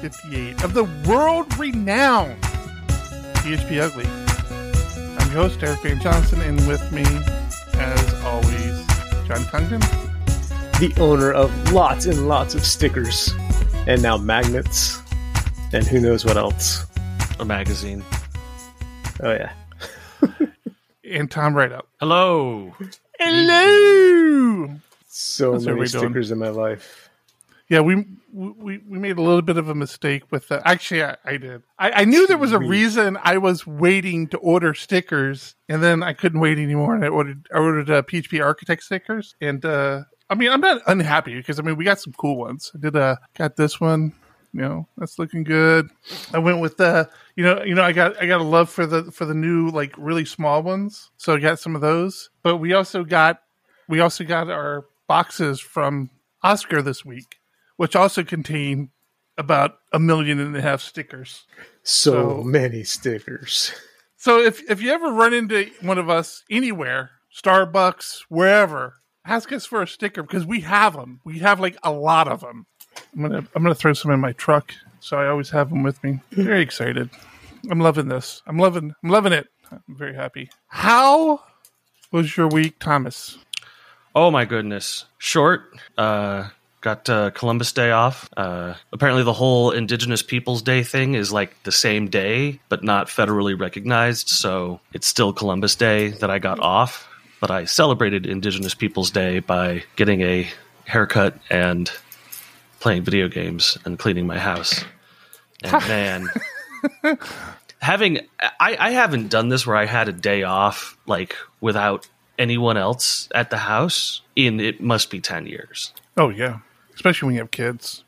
258 of the world renowned PHP Ugly. I'm your host, Eric Van Johnson, and with me, as always, John Congdon. the owner of lots and lots of stickers and now magnets and who knows what else. a magazine. Oh yeah. And Tom Rideout. Hello. Hello! So How's many everybody doing? stickers in my life. Yeah, we we we made a little bit of a mistake with that. Actually, I, I did. I, I knew there was a reason I was waiting to order stickers, and then I couldn't wait anymore, and I ordered I ordered uh, PHP Architect stickers, and uh, I mean I'm not unhappy because I mean we got some cool ones. I did uh got this one, you know that's looking good. I went with the you know you know I got I got a love for the for the new like really small ones, so I got some of those. But we also got we also got our boxes from Oscar this week which also contain about a million and a half stickers. So, So- many stickers. So if if you ever run into one of us anywhere, Starbucks, wherever, ask us for a sticker because we have them. We have like a lot of them. I'm gonna I'm gonna throw some in my truck, so I always have them with me. Very excited. I'm loving this. I'm loving I'm loving it. I'm very happy. How was your week, Thomas? Oh my goodness. Short. Uh, got uh, Columbus Day off. Uh, apparently, the whole Indigenous Peoples Day thing is like the same day, but not federally recognized. So it's still Columbus Day that I got off. But I celebrated Indigenous Peoples Day by getting a haircut and playing video games and cleaning my house. And man, having I, I haven't done this where I had a day off like without anyone else at the house in it must be 10 years. Oh yeah, especially when you have kids.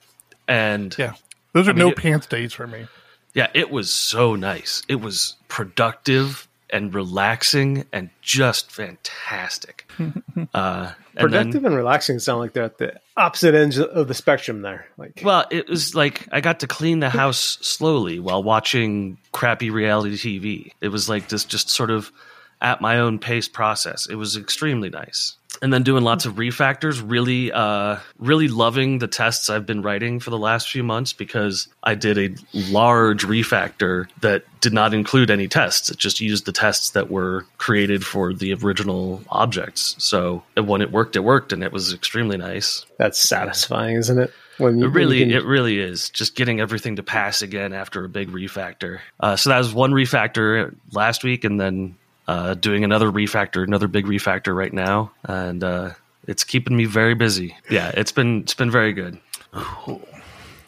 And Yeah, those are mean, no it- pants days for me. yeah, it was so nice. It was productive and relaxing and just fantastic. uh, and Productive then, and relaxing sound like they're at the opposite ends of the spectrum there. Like well, it was like I got to clean the house slowly while watching crappy reality TV. It was like this just sort of at my own pace process. It was extremely nice. And then doing lots of refactors, really uh really loving the tests I've been writing for the last few months because I did a large refactor that did not include any tests. It just used the tests that were created for the original objects. So when it worked, it worked and it was extremely nice. that's satisfying, isn't it? When you It really, you it really is just getting everything to pass again after a big refactor. Uh, so that was one refactor last week, and then uh, doing another refactor, another big refactor right now, and uh, it's keeping me very busy. Yeah, it's been it's been very good. How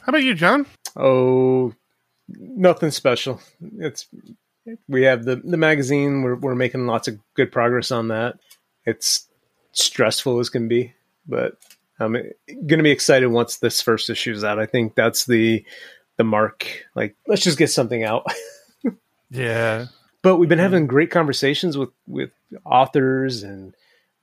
about you, John? Oh, nothing special. It's we have the the magazine. We're we're making lots of good progress on that. It's stressful as can be, but I'm going to be excited once this first issue is out. I think that's the the mark. Like, let's just get something out. Yeah, but we've been mm-hmm. having great conversations with with authors and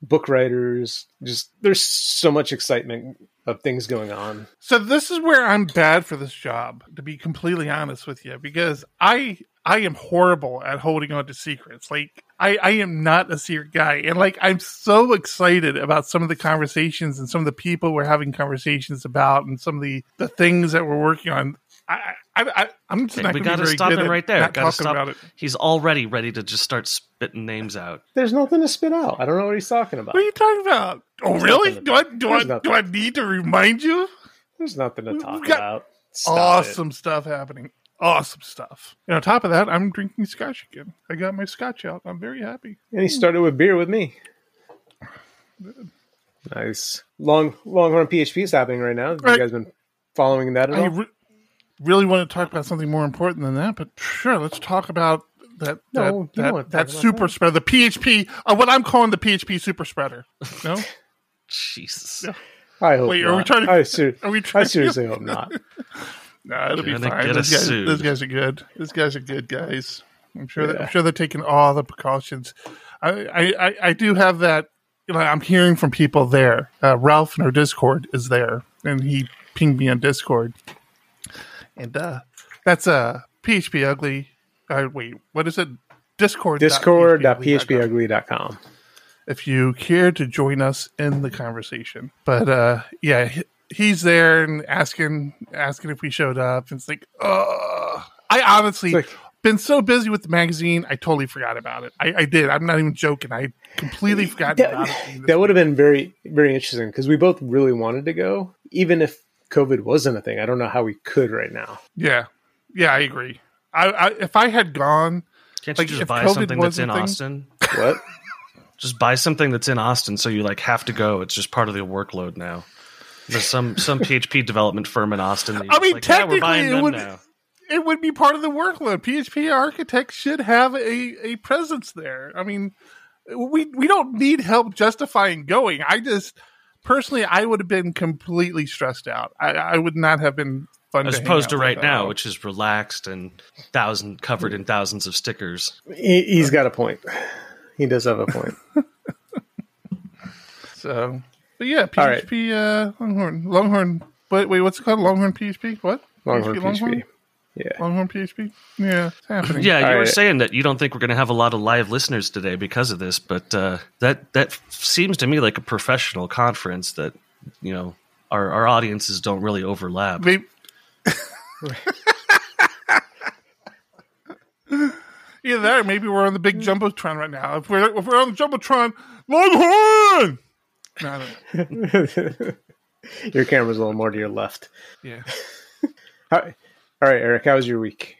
book writers. Just there's so much excitement of things going on. So this is where I'm bad for this job, to be completely honest with you, because I I am horrible at holding on to secrets. Like I, I am not a secret guy. And like I'm so excited about some of the conversations and some of the people we're having conversations about and some of the, the things that we're working on. I, I, I I'm just not we gonna be got to very stop good him right there. Got to stop. about it. He's already ready to just start spitting names out. There's nothing to spit out. I don't know what he's talking about. What are you talking about? Oh, There's really? Do I to- do I nothing. do I need to remind you? There's nothing to talk got about. Stop it. awesome stuff happening. Awesome stuff. And on top of that, I'm drinking scotch again. I got my scotch out. I'm very happy. And he started with beer with me. Nice. Long Longhorn PHP is happening right now. Have Right. you guys been following that at I all? re- really want to talk about something more important than that, but sure, let's talk about that No, that you don't that, wanna that super that. spreader, the PHP, uh, what I'm calling the PHP super spreader. No, Jesus. Yeah. I hope Wait, not. are we trying to- I, ser- are we I trying? seriously hope not. No, it'll be Gonna fine. Those guys, those guys are good. Those guys are good guys. I'm sure. That, I'm sure they're taking all the precautions. I, I, I, I do have that. You know, I'm hearing from people there. Uh, Ralph in our Discord is there, and he pinged me on Discord. And uh, that's uh, PHP Ugly. Uh, wait, what is it? Discord. Discord.phpugly.com. if you care to join us in the conversation. But uh yeah, he's there and asking asking if we showed up. And it's like, oh, I honestly like- been so busy with the magazine, I totally forgot about it. I, I did. I'm not even joking. I completely forgot about it. That, that would have been very, very interesting because we both really wanted to go, even if COVID wasn't a thing. I don't know how we could right now. Yeah, yeah, I agree. I, I if I had gone, Can't Like, you just buy COVID something that's in thing- Austin? What? Just buy something that's in Austin, so you like have to go. It's just part of the workload now. There's some some PHP development firm in Austin. That I mean, like, yeah, we're technically, buying it would- now. it would be part of the workload. PHP architects should have a, a presence there. I mean, we we don't need help justifying going. I just personally, I would have been completely stressed out. I, I would not have been fun As to hang opposed out to right at now, all. which is relaxed and thousand covered in thousands of stickers. He, he's got a point. He does have a point. so. But yeah, All right. PHP uh, Longhorn Longhorn. Wait, wait, what's it called? Longhorn PHP? What? Longhorn PHP PHP. Longhorn? Yeah. Longhorn PHP? Yeah, it's happening. Yeah, you All were right. saying that you don't think we're going to have a lot of live listeners today because of this, but uh, that that seems to me like a professional conference that you know our our audiences don't really overlap. Maybe- Either that, or maybe we're on the big jumbotron right now. If we're if we're on the jumbotron, Longhorn. No, I don't your camera's a little more to your left. Yeah. All right, all right, Eric, how was your week?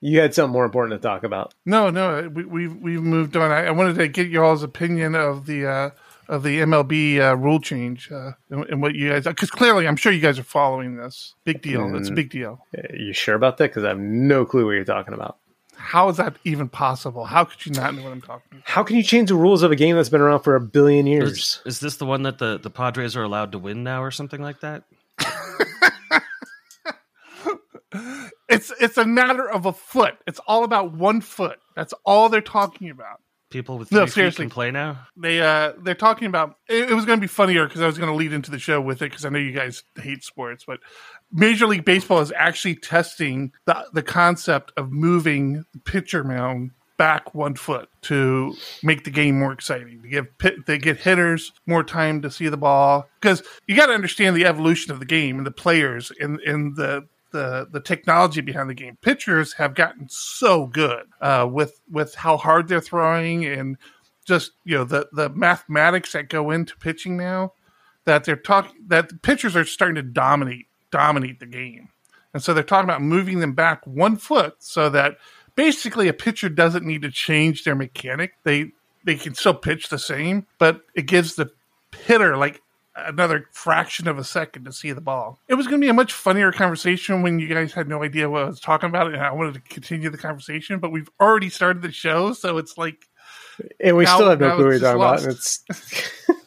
You had something more important to talk about. No, no, we we we've moved on. I, I wanted to get y'all's opinion of the uh, of the MLB uh, rule change uh, and, and what you guys because clearly I'm sure you guys are following this. Big deal. It's a big deal. You sure about that? Because I have no clue what you're talking about. How is that even possible? How could you not know what I'm talking about? How can you change the rules of a game that's been around for a billion years? Is, is this the one that the, the Padres are allowed to win now or something like that? It's it's a matter of a foot. It's all about one foot. That's all they're talking about. People with No, seriously. can play now. They uh they're talking about it, it was going to be funnier because I was going to lead into the show with it because I know you guys hate sports, but Major League Baseball is actually testing the the concept of moving the pitcher mound back one foot to make the game more exciting to give pit, they get hitters more time to see the ball because you got to understand the evolution of the game and the players and and the the the technology behind the game. Pitchers have gotten so good uh, with with how hard they're throwing and just you know the the mathematics that go into pitching now that they're talking that the pitchers are starting to dominate dominate the game, and so they're talking about moving them back one foot so that basically a pitcher doesn't need to change their mechanic. They they can still pitch the same, but it gives the hitter like another fraction of a second to see the ball. It was going to be a much funnier conversation when you guys had no idea what I was talking about, and I wanted to continue the conversation. But we've already started the show, so it's like and we Now- still have no clue what talking about. lost. It's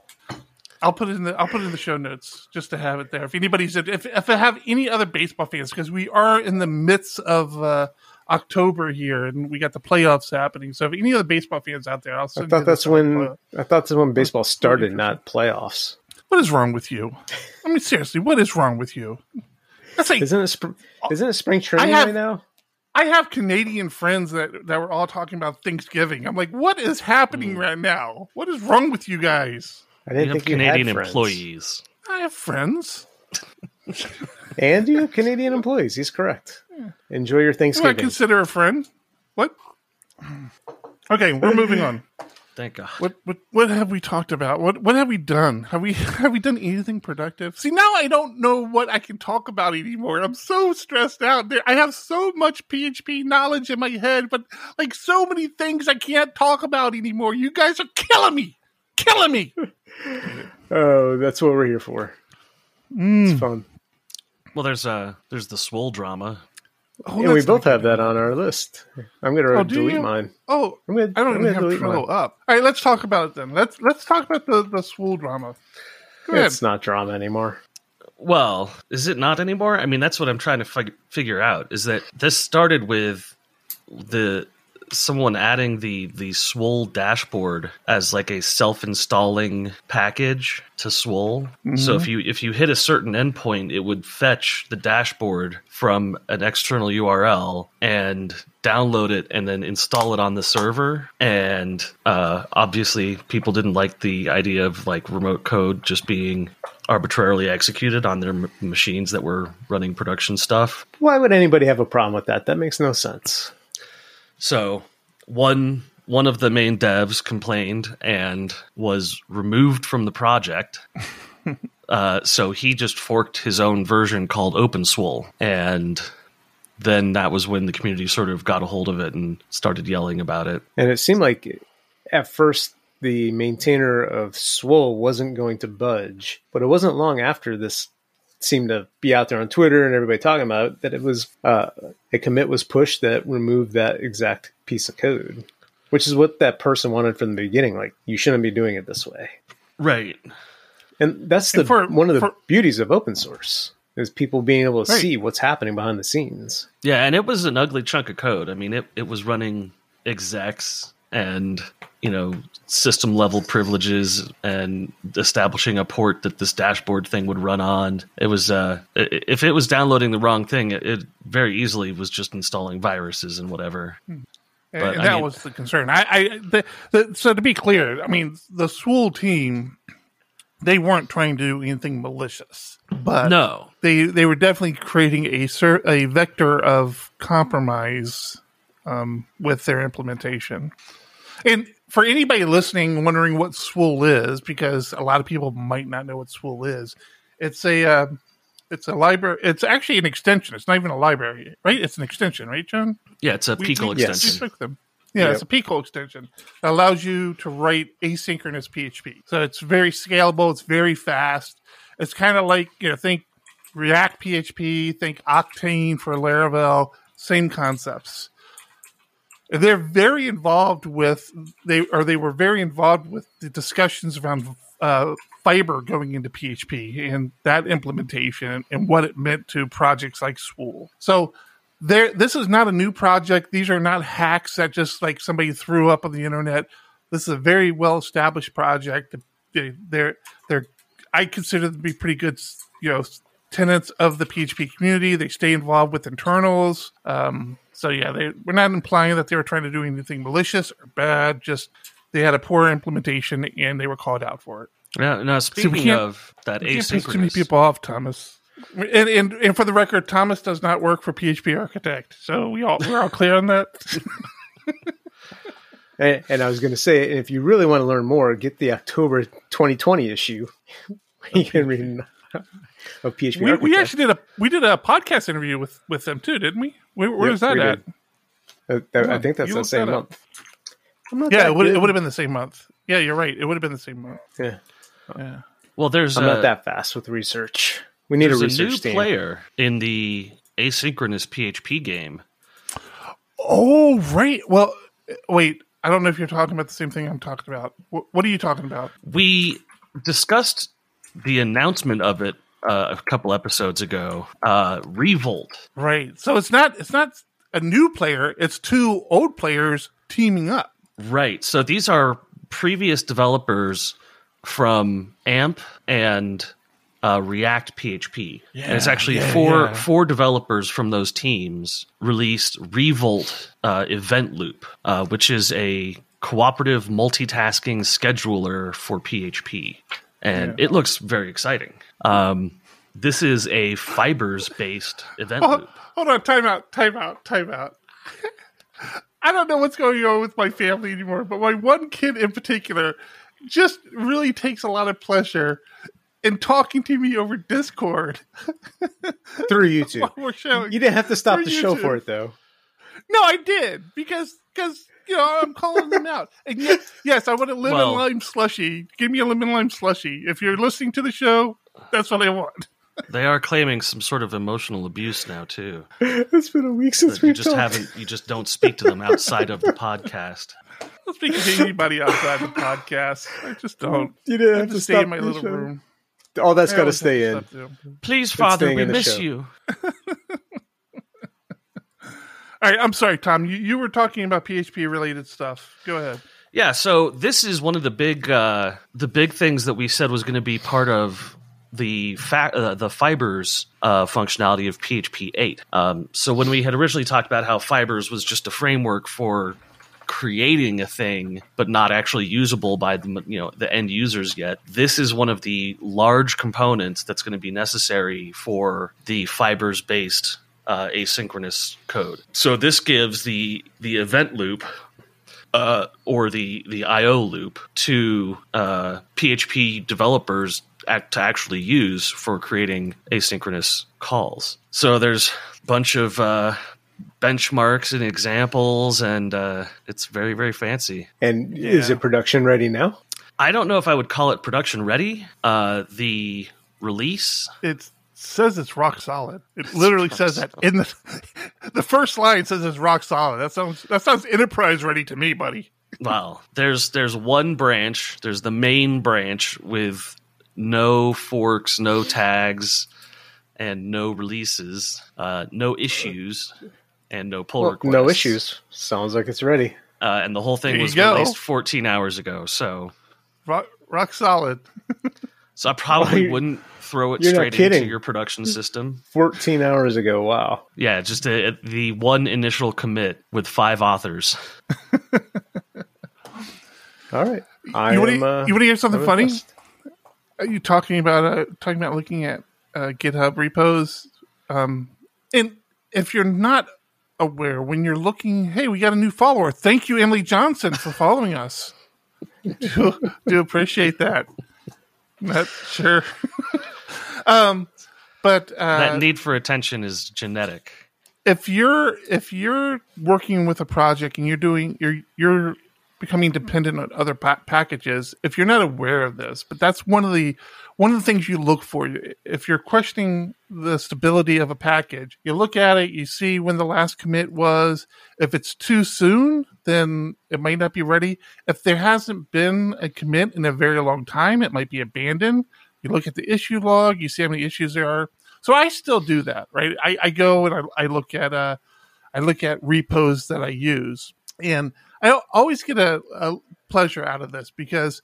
I'll put it in the I'll put it in the show notes just to have it there. If anybody's if if I have any other baseball fans, because we are in the midst of uh, October here, and we got the playoffs happening. So if any other baseball fans out there, I'll I thought you that's when I thought that's when baseball started, not playoffs. What is wrong with you? I mean, seriously, what is wrong with you? That's like Isn't it? Sp- isn't it spring training have- right now? I have Canadian friends that that were all talking about Thanksgiving. I'm like, what is happening hmm. right now? What is wrong with you guys? I didn't have think you Canadian had employees. I have friends. and you have Canadian employees. He's correct. Enjoy your Who I consider a friend. What? Okay, we're moving on. Thank God. What what what have we talked about? What what have we done? Have we have we done anything productive? See, now I don't know what I can talk about anymore. I'm so stressed out. There, I have so much PHP knowledge in my head, but like so many things I can't talk about anymore. You guys are killing me, killing me. oh, that's what we're here for. Mm. It's fun. Well, there's uh there's the Swoole drama. Oh, and we both have that on our list. I'm going to Oh, delete you? mine. Oh, I'm gonna, I don't I'm even gonna have delete Trello mine. up. All right, let's talk about it then. Let's let's talk about the the Swoole drama. Go ahead. It's not drama anymore. Well, is it not anymore? I mean, that's what I'm trying to fig- figure out. Is that this started with the someone adding the the Swoole dashboard as like a self-installing package to Swoole. So if you if you hit a certain endpoint, it would fetch the dashboard from an external URL and download it and then install it on the server. And uh, obviously, people didn't like the idea of like remote code just being arbitrarily executed on their m- machines that were running production stuff. Why would anybody have a problem with that? That makes no sense. So one one of the main devs complained and was removed from the project. uh, so he just forked his own version called OpenSwoole, and then that was when the community sort of got a hold of it and started yelling about it. And it seemed like at first the maintainer of Swoole wasn't going to budge, but it wasn't long after this seemed to be out there on Twitter and everybody talking about it, that it was uh, a commit was pushed that removed that exact piece of code, which is what that person wanted from the beginning. Like you shouldn't be doing it this way, Right. and that's the And for- one of the for- beauties of open source is people being able to Right. see what's happening behind the scenes. Yeah, and it was an ugly chunk of code. I mean, it, it was running execs and, you know, system level privileges and establishing a port that this dashboard thing would run on. It was, uh, if it was downloading the wrong thing, it, very easily was just installing viruses and whatever. And, But, and I that mean- was the concern. I, I the, the, so to be clear, I mean the Swoole team, they weren't trying to do anything malicious, but No. they they were definitely creating a a vector of compromise um, with their implementation. And for anybody listening, wondering what Swoole is, because a lot of people might not know what Swoole is, it's a uh, it's a library. It's actually an extension. It's not even a library, right? It's an extension, right, John? Yeah, it's a We- PECL we- Yes. extension. them. Yeah, Yep. it's a PECL extension that allows you to write asynchronous PHP. So it's very scalable. It's very fast. It's kind of like you know, think React PHP, think Octane for Laravel. Same concepts. They're very involved with they or they were very involved with the discussions around uh, fiber going into PHP and that implementation and what it meant to projects like Swoole. So there this is not a new project. These are not hacks that just like somebody threw up on the internet. This is a very well established project. They, they're they're i consider them to be pretty good you know tenants of the php community. They stay involved with internals. Um, so yeah they we're not implying that they were trying to do anything malicious or bad just they had a poor implementation and they were called out for it Yeah, now speaking can't- of that you can't piss too many people off, Thomas. And, and and for the record, Thomas does not work for PHP Architect, so we all we're all clear on that. And, and I was going to say, if you really want to learn more, get the October 2020 issue. you can read of PHP we, we actually did a we did a podcast interview with with them too, didn't we? Where, where Yep, is that at? did. Uh, I think that's You the same that month. Yeah, it would it would have been the same month. Yeah, you're right. It would have been the same month. Yeah. Yeah. well, there's I'm a, not that fast with research. We need a there's a research new team. player in the asynchronous PHP game. Oh right. Well, wait. I don't know if you're talking about the same thing I'm talking about. What, what are you talking about? we discussed the announcement of it uh, a couple episodes ago. Uh, Revolt. Right. So it's not it's not a new player. It's two old players teaming up. Right. So these are previous developers from AMP and uh, React PHP. Yeah, and it's actually yeah, four yeah. four developers from those teams released Revolt uh, Event Loop, uh, which is a cooperative multitasking scheduler for PHP, and it looks very exciting. Um, this is a fibers based event loop. hold on, time out, time out, time out. I don't know what's going on with my family anymore, but my one kid in particular just really takes a lot of pleasure in talking to me over Discord. through YouTube. we're showing. You didn't have to stop For the show for it, though. No, I did because because you know I'm calling them out. And yes, yes, I want a lemon Well- lime slushy. Give me a lemon lime slushy. If you're listening to the show, that's what I want. They are claiming some sort of emotional abuse now too. It's been a week since that you we just talked. haven't you just don't speak to them outside of the podcast I'll speak to anybody outside the podcast. I just don't. You didn't I have to just stay in my little show. room. all that's got to stay in. stuff to do. Please, Father, we miss show. you. All right, I'm sorry, Tom. You, you were talking about PHP related stuff. Go ahead. Yeah, so this is one of the big uh, the big things that we said was going to be part of the fa- uh, the fibers uh, functionality of PHP 8. Um, so when we had originally talked about how fibers was just a framework for creating a thing but not actually usable by the you know the end users yet this is one of the large components that's going to be necessary for the fibers based uh, asynchronous code so this gives the the event loop uh, or the the IO loop to uh, PHP developers act, to actually use for creating asynchronous calls. So there's a bunch of uh, benchmarks and examples, and uh, it's very very fancy. And is it production ready now? I don't know if I would call it production ready. Uh, the release It says it's rock solid. It literally rock says that in the the first line says it's rock solid. That sounds that sounds enterprise ready to me, buddy. Well, there's there's one branch. There's the main branch with no forks, no tags, and no releases, uh, no issues, and no pull Well, requests. no issues. Sounds like it's ready. Uh, and the whole thing There was go. released 14 hours ago. So, Rock, rock solid. so I probably Oh, wouldn't throw it straight into your production system. 14 hours ago. Wow. Yeah, just a, the one initial commit with five authors. All right. I you want am, to uh, you want to hear something I'm funny? impressed. Are you talking about uh, talking about looking at uh, GitHub repos? Um, and if you're not aware, when you're looking, hey, we got a new follower. Thank you, Emily Johnson, for following us. do, do appreciate that. Not sure. um, but uh, that need for attention is genetic. if you're if you're working with a project and you're doing you're you're becoming dependent on other pa- packages if you're not aware of this but that's one of the one of the things you look for. If you're questioning the stability of a package you look at it you see when the last commit was. If it's too soon then it might not be ready. If there hasn't been a commit in a very long time it might be abandoned. You look at the issue log you see how many issues there are. So I still do that, right? I, I go and I, I look at uh, I look at repos that I use, and I always get a, a pleasure out of this because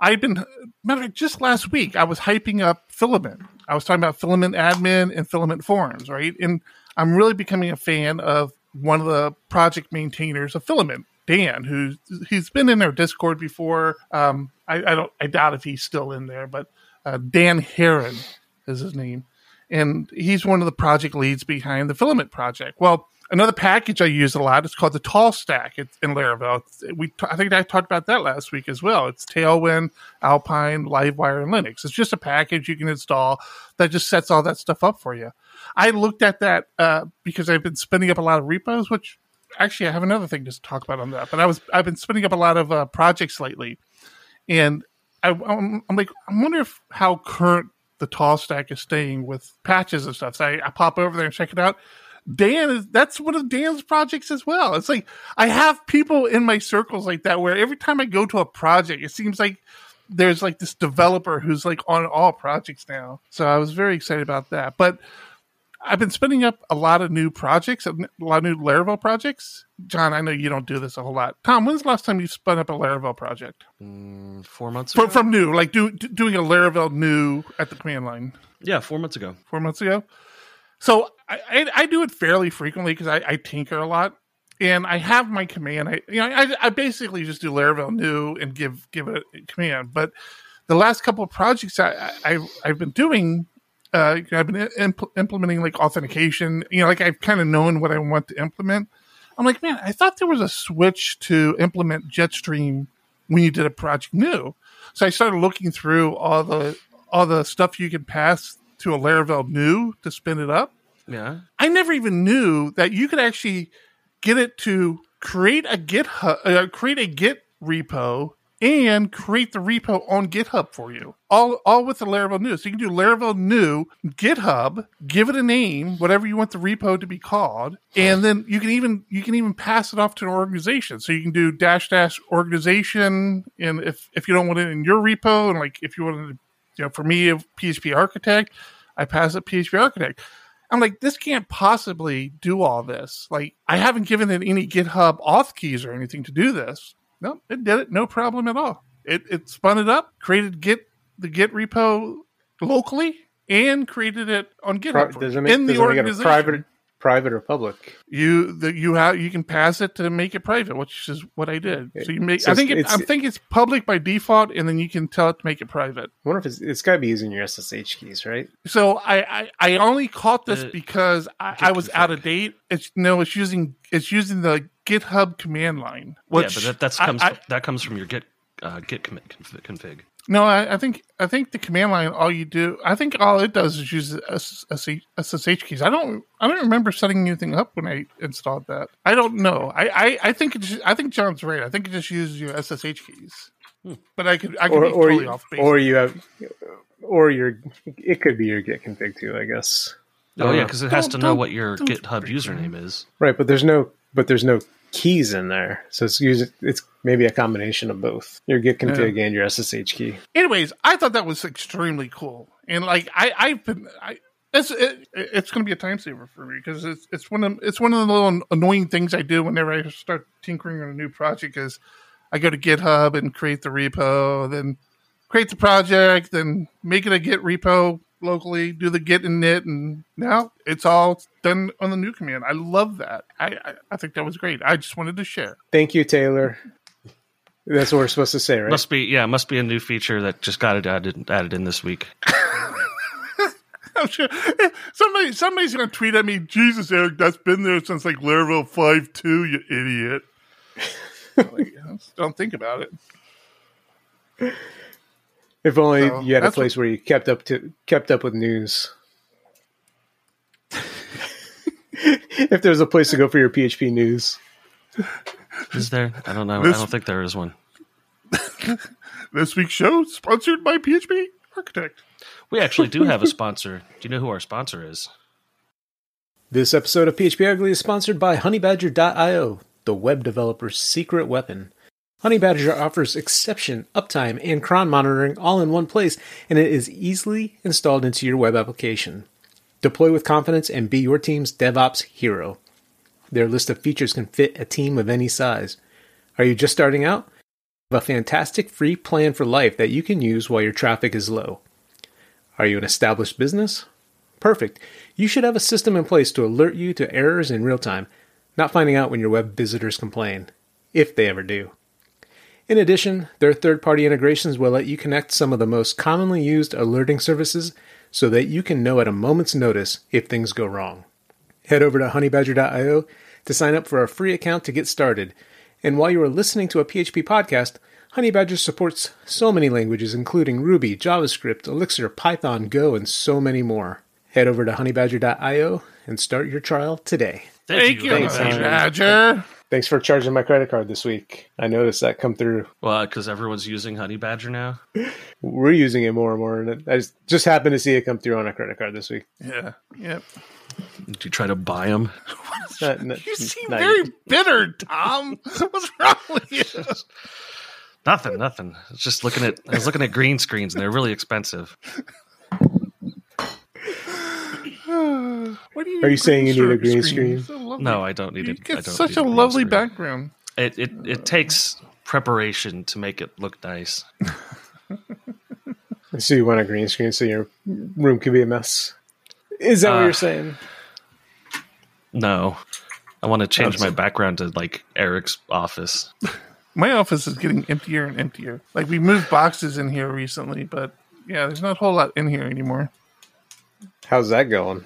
I've been matter of fact, just last week I was hyping up Filament. I was talking about Filament Admin and Filament Forums, right? And I'm really becoming a fan of one of the project maintainers of Filament, Dan, who's he's been in our Discord before. Um, I, I don't I doubt if he's still in there, but uh, Dan Harrin is his name and he's one of the project leads behind the filament project. Well, another package I use a lot is called the Tall Stack it's in Laravel. It's- We I think I talked about that last week as well. It's Tailwind, Alpine, Livewire, and Linux. It's just a package you can install that just sets all that stuff up for you. I looked at that uh, because I've been spinning up a lot of repos, which actually I have another thing to talk about on that. But I was I've been spinning up a lot of uh, projects lately, and I, I'm, I'm like I wonder if how current the tall stack is staying with patches and stuff. So I, I pop over there and check it out. Dan is that's one of Dan's projects as well. It's like I have people in my circles like that where every time I go to a project, it seems like there's like this developer who's like on all projects now. So I was very excited about that. But I've been spinning up a lot of new projects, a lot of new Laravel projects. John, I know you don't do this a whole lot. Tom, when's the last time you spun up a Laravel project? Mm, four months From, ago. from new, like do- doing a Laravel new at the command line yeah, four months ago. four months ago. So I, I, do it fairly frequently because I, I tinker a lot, and I have my command. I you know I, I basically just do Laravel new and give give it a command. But the last couple of projects I, I I've been doing, uh, I've been impl- implementing like authentication. You know, like I've kind of known what I want to implement. I'm like, man, I thought there was a switch to implement Jetstream when you did a project new. So I started looking through all the all the stuff you can pass to a Laravel new to spin it up. Yeah. I never even knew that you could actually get it to create a GitHub, uh, create a Git repo, and create the repo on GitHub for you. All, all with the Laravel new. So you can do Laravel new GitHub, give it a name, whatever you want the repo to be called, and then you can even you can even pass it off to an organization. So you can do dash dash organization, and if if you don't want it in your repo, and like if you want to you know, for me, a PHP architect, I pass a PHP architect. I'm like, this can't possibly do all this. Like, I haven't given it any GitHub auth keys or anything to do this. No, it did it, no problem at all. It it spun it up, created Git the Git repo locally, and created it on GitHub does it make, in the does it it a organization. private, private or public? you the, you have you can pass it to make it private, which is what I did. So you make. So I think it, it's- I think it's public by default, and then you can tell it to make it private. I wonder if it's, it's got to be using your SSH keys, right? So I I, I only caught this Uh, because I, I was out of date. It's no, it's using it's using the GitHub command line. yeah, but that that's I- comes I- that comes from your git uh, git commit config. Config. No, I, I think I think the command line. All you do, I think all it does is use S- S- SSH keys. I don't, I don't remember setting anything up when I installed that. I don't know. I, I, I think it's, I think John's right. I think it just uses your SSH keys. Hmm. But I could, I could Or be or totally you, off base. or you have, or your it could be your Git config too, I guess. Oh yeah, uh, because it has Don't- to know what your GitHub username is. Right, but there's no but there's no keys in there, so it's using it's maybe a combination of both your Git config and your SSH key. Anyways, I thought that was extremely cool, and like I, I've been, I. It's it, it's going to be a time saver for me because it's it's one of it's one of the little annoying things I do whenever I start tinkering on a new project is I go to GitHub and create the repo, then create the project, then make it a Git repo locally, do the Git init, and now it's all done on the new command. I love that. I I, I think that was great. I just wanted to share. Thank you, Taylor. That's what we're supposed to say, right? Must be yeah, must be a new feature that just got it added added in this week. I'm sure eh, somebody somebody's gonna tweet at me, Jesus Eric, that's been there since like Laravel five two, you idiot. like, don't think about it. If only So, you had a that's place where you kept up to kept up with news. if there's a place to go for your PHP news, Is there? I don't know. This- I don't think there is one. This week's show sponsored by PHP Architect. We actually do have a sponsor. Do you know who our sponsor is? This episode of PHP Ugly is sponsored by HoneyBadger.io, the web developer's secret weapon. HoneyBadger offers exception, uptime, and cron monitoring all in one place, and it is easily installed into your web application. Deploy with confidence and be your team's DevOps hero. Their list of features can fit a team of any size. Are you just starting out? A fantastic free plan for life that you can use while your traffic is low. Are you an established business? Perfect. You should have a system in place to alert you to errors in real time, not finding out when your web visitors complain, if they ever do. In addition, their third party integrations will let you connect some of the most commonly used alerting services so that you can know at a moment's notice if things go wrong. Head over to honeybadger.io to sign up for a free account to get started. And while you are listening to a PHP podcast, Honeybadger supports so many languages, including Ruby, JavaScript, Elixir, Python, Go, and so many more. Head over to honeybadger.io and start your trial today. Thank you, Thanks, Honey Honey. Badger. Thanks for charging my credit card this week. I noticed that come through. Well, because everyone's using Honey Badger now. We're using it more and more, and I just, just happened to see it come through on a credit card this week. Yeah. Yep. Did you try to buy them? Not- not- You seem not- very bitter, Tom. What's wrong with you? Nothing, nothing. I just looking at. I was looking at green screens, and they're really expensive. What do you Are you saying you need a green screen? screen? Lovely. No, I don't need You it. I don't such need a green lovely screen. background. It it it takes preparation to make it look nice. So you want a green screen so your room can be a mess? Is that what Uh, you're saying? No, I want to change That's- my background to like Eric's office. My office is getting emptier and emptier. Like we moved boxes in here recently, but yeah, there's not a whole lot in here anymore. How's that going?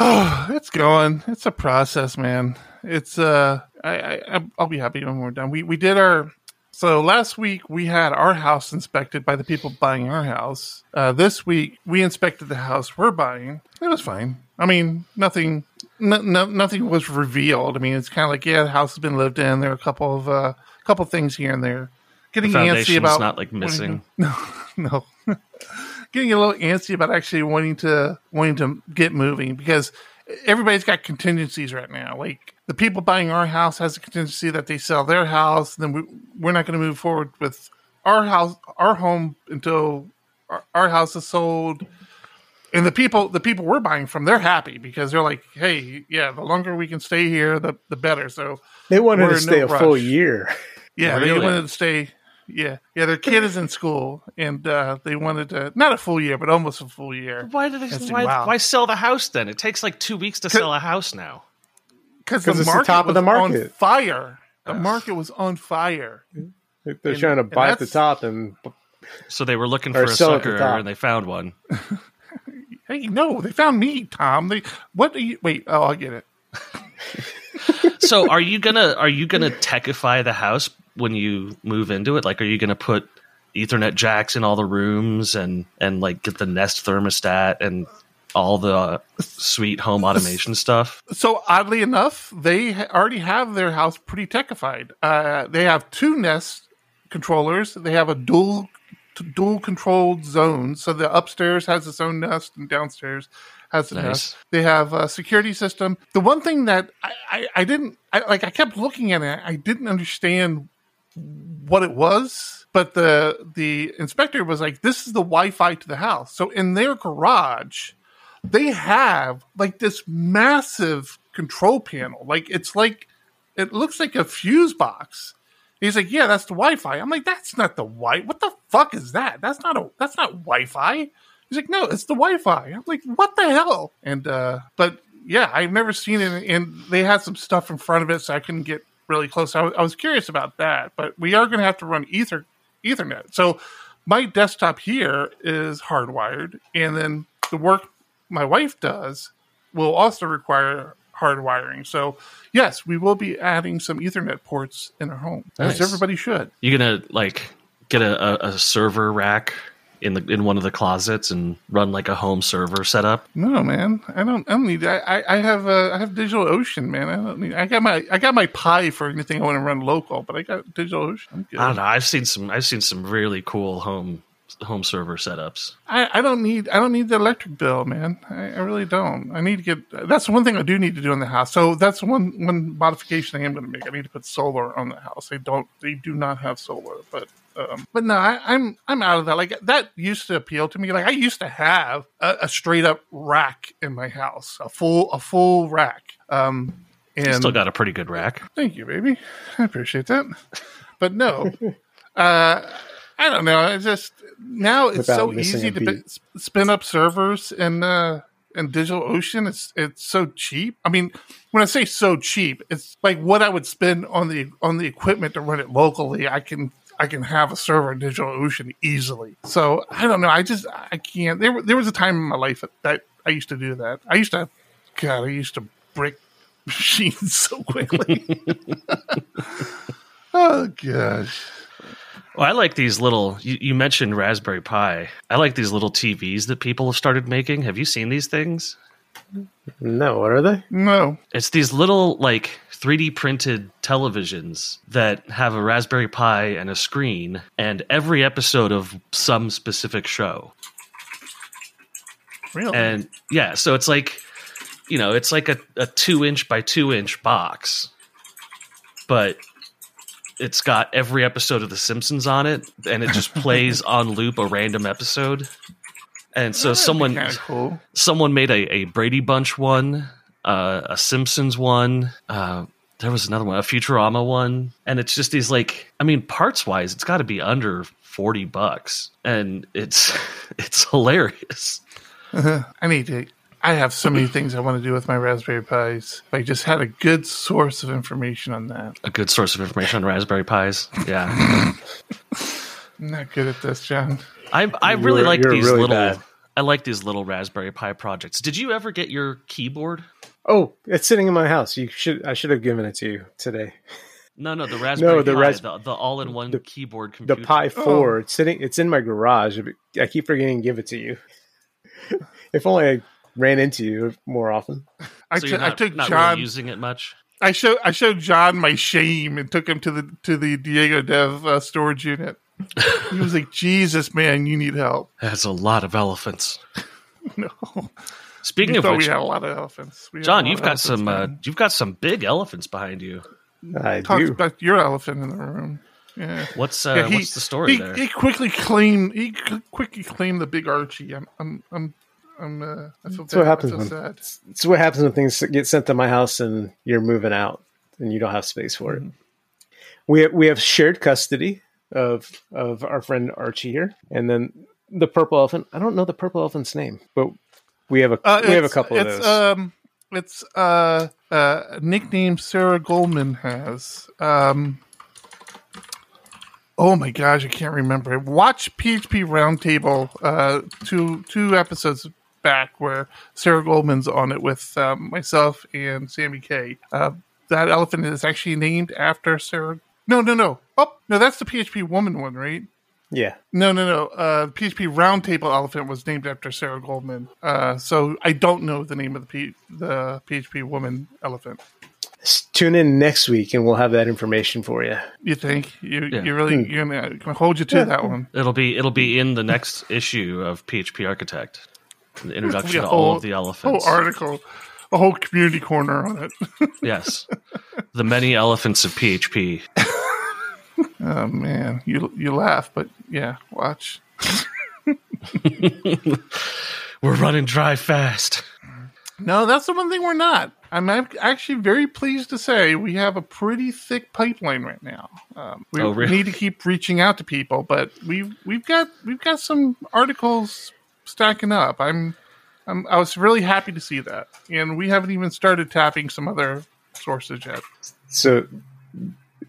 Oh, it's going. It's a process, man. It's uh, I, I I'll be happy when we're done. We we did our so last week we had our house inspected by the people buying our house. Uh, this week we inspected the house we're buying. It was fine. I mean, nothing, no, no, nothing was revealed. I mean, it's kind of like yeah, the house has been lived in. There are a couple of uh, couple things here and there. The Getting antsy foundation's about not like missing. no, no. Getting a little antsy about actually wanting to wanting to get moving because everybody's got contingencies right now. Like the people buying our house has a contingency that they sell their house, then we, we're not going to move forward with our house, our home until our, our house is sold, and the people the people we're buying from they're happy because they're like, hey, yeah, the longer we can stay here, the the better. So They wanted to stay no a full year. yeah, they wanted to stay. Yeah, yeah, their kid is in school, and uh, they wanted to not a full year, but almost a full year. Why did they? Why, wow. why sell the house then? It takes like two weeks to sell a house now. Because the it's the market top of was the on market. fire. The market was on fire. They're And- trying to and buy at the top and So they were looking for a sell at the sucker and they found one. Hey, no, they found me, Tom. They what? Do you, wait, oh, I get it. so are you gonna are you gonna techify the house when you move into it? Like, are you gonna put Ethernet jacks in all the rooms and and like get the Nest thermostat and all the uh, sweet home automation stuff? So oddly enough, they already have their house pretty techified. Uh, they have two Nest controllers. They have a dual dual controlled zone. So the upstairs has its own Nest, and downstairs has Nice. They have a security system. The one thing that I, I, I didn't I, like, I kept looking at it. I didn't understand what it was, but the the inspector was like, "This is the Wi-Fi to the house." So in their garage, they have like this massive control panel. Like it's like it looks like a fuse box. He's like, "Yeah, that's the Wi-Fi." I'm like, "That's not the Wi. What the fuck is that? That's not a that's not Wi-Fi." He's like, "No, it's the Wi-Fi." I'm like, "What the hell?" And uh, but yeah, I've never seen it, and they had some stuff in front of it, so I couldn't get really close. I was, was curious about that, but we are going to have to run Ether Ethernet. So my desktop here is hardwired, and then the work my wife does will also require hardwiring. So yes, we will be adding some Ethernet ports in our home, Nice. as everybody should. You gonna like get a, a, a server rack in the in one of the closets and run like a home server setup? No, man, I don't. I don't need. I, I, have. Uh, I have Digital Ocean, man. I don't need. I got my. I got my Pi for anything I want to run local, but I got Digital Ocean. I'm good. I don't know. I've seen some. I've seen some really cool home home server setups. I, I don't need I don't need the electric bill, man. I, I really don't. I need to get that's one thing I do need to do in the house. So that's one one modification I am going to make. I need to put solar on the house. They don't they do not have solar, but um, but no, I, I'm I'm out of that. Like that used to appeal to me. Like I used to have a, a straight up rack in my house, a full a full rack. Um, and Still got a pretty good rack. Thank you, baby. I appreciate that. But no, uh, I don't know. It's just now it's Without so easy to beat. b- s- spin up servers and uh, and Digital Ocean. It's it's so cheap. I mean, when I say so cheap, it's like what I would spend on the on the equipment to run it locally. I can I can have a server in Digital Ocean easily. So I don't know. I just I can't. There there was a time in my life that, I used to do that. I used to, God, I used to break machines so quickly. oh gosh. Well, I like these little. You, you mentioned Raspberry Pi. I like these little TVs that people have started making. Have you seen these things? No, what are they? No. It's these little like 3D printed televisions that have a Raspberry Pi and a screen, and every episode of some specific show. Really? And yeah, so it's like, you know, it's like a, a two inch by two inch box, but it's got every episode of The Simpsons on it, and it just plays on loop a random episode. And so someone cool. someone made a, a Brady Bunch one, uh, a Simpsons one. Uh, there was another one, a Futurama one, and it's just these like, I mean, parts wise, it's got to be under forty bucks, and it's it's hilarious. I need to. I have so many things I want to do with my Raspberry Pis. If I just had a good source of information on that. A good source of information on Raspberry Pis. Yeah, I'm not good at this, John. I I really You're- like you're these really little. bad. I like these little Raspberry Pi projects. Did you ever get your keyboard? Oh, it's sitting in my house. You should. I should have given it to you today. No, no, the Raspberry the Pi, Ras- the, the all-in-one the- keyboard computer. The. Pi Four. It's sitting. It's in my garage. I keep forgetting to give it to you. if only I ran into you more often. I, so t- you're I took not John. really using it much. I showed I showed John my shame and took him to the to the Diego Dev uh, storage unit. He was like, "Jesus, man, you need help." That's a lot of elephants. No, Speaking we of thought which, we had a lot of elephants. We John, you've got some uh, you've got some big elephants behind you. I Talk do. about your elephant in the room. Yeah. What's uh, Yeah, he- what's the story he, there? He quickly claimed he quickly claimed the big Archie. I'm I'm I'm I'm uh, I feel That's what bad. I happens feel when- sad. It's what happens when things get sent to my house and you're moving out and you don't have space for it. We have, we have shared custody of of our friend Archie here, and then the purple elephant. I don't know the purple elephant's name, but we have a Uh, we have a couple of those. Um, it's uh, uh, nickname Sarah Goldman has. Um, oh my gosh, I can't remember. Watch PHP Roundtable uh, two two episodes back where Sarah Goldman's on it with um, myself and Sammy K. Uh, that elephant is actually named after Sarah. No, no, no. Oh, no, that's the PHP woman one, right? yeah, No, no, no. Uh, the PHP Roundtable Elephant was named after Sarah Goldman. Uh, so I don't know the name of the P- the PHP Woman Elephant. Tune in next week and we'll have that information for you. You think you Yeah. you really you're gonna, gonna hold you to that one? It'll be it'll be in the next issue of PHP Architect. The introduction Be a to all of the elephants. Whole article, a whole community corner on it. yes, the many elephants of PHP. oh man, you you laugh, but yeah, watch. We're running dry fast. No, that's the one thing we're not. I'm actually very pleased to say we have a pretty thick pipeline right now. Um, we, Oh, really? need to keep reaching out to people, but we've we've got we've got some articles stacking up. I'm, I'm I was really happy to see that, and we haven't even started tapping some other sources yet. So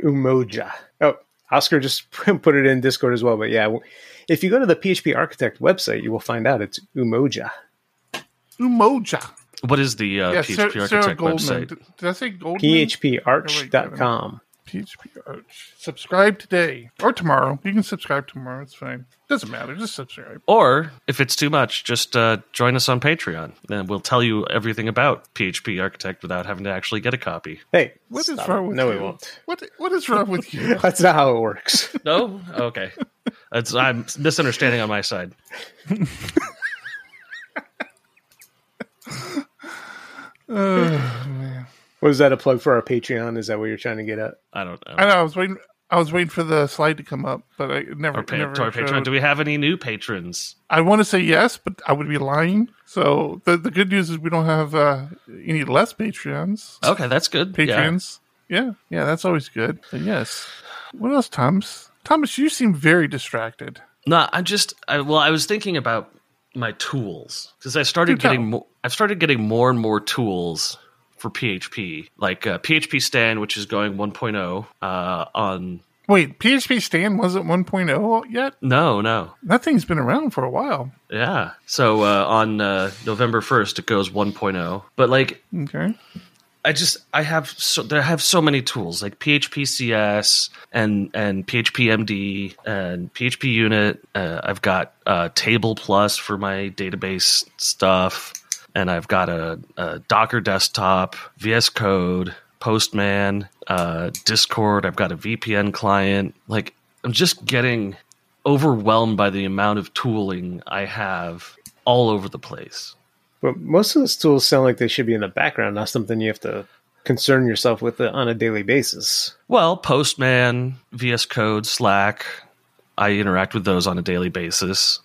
Umoja. Oh, Oscar just put it in Discord as well. But yeah, if you go to the PHP Architect website, you will find out it's Umoja. Umoja. What is the uh, Yeah, PHP Sarah, Sarah Architect Goldman. website? Did, did I say Goldman? PHPArch.com. PHP Arch. Subscribe today or tomorrow. You can subscribe tomorrow. It's fine. Doesn't matter. Just subscribe. Or if it's too much, just uh, join us on Patreon, and we'll tell you everything about PHP Architect without having to actually get a copy. Hey, What is wrong it. with no, you? we won't. What What is wrong with you? That's not how it works. No, okay, it's I'm misunderstanding on my side. Was that a plug for our Patreon? Is that what you're trying to get at? I don't know. I know. I was waiting. I was waiting for the slide to come up, but I never. Our pa- never to our Patreon. Do we have any new patrons? I want to say yes, but I would be lying. So the the good news is we don't have uh, any less Patreons. Okay, that's good. Yeah. Patreons. Yeah. yeah, that's always good. But yes. What else, Thomas? Thomas, you seem very distracted. No, I'm just. I, well, I was thinking about my tools because I started Do tell. getting. Mo- I've started getting more and more tools for PHP, like uh, PHP Stan, which is going 1.0 uh, on. Wait, PHP Stan wasn't 1.0 yet? No, no, That thing's been around for a while. yeah. So uh, on uh, November 1st, it goes 1.0. But like, Okay. I just I have so I have so many tools like PHP CS and and PHP MD and PHP Unit. Uh, I've got uh, Table Plus for my database stuff, and I've got a, a Docker desktop, VS Code, Postman, uh, Discord. I've got a VPN client. Like I'm just getting overwhelmed by the amount of tooling I have all over the place. But most of those tools sound like they should be in the background, not something you have to concern yourself with on a daily basis. Well, Postman, VS Code, Slack, I interact with those on a daily basis.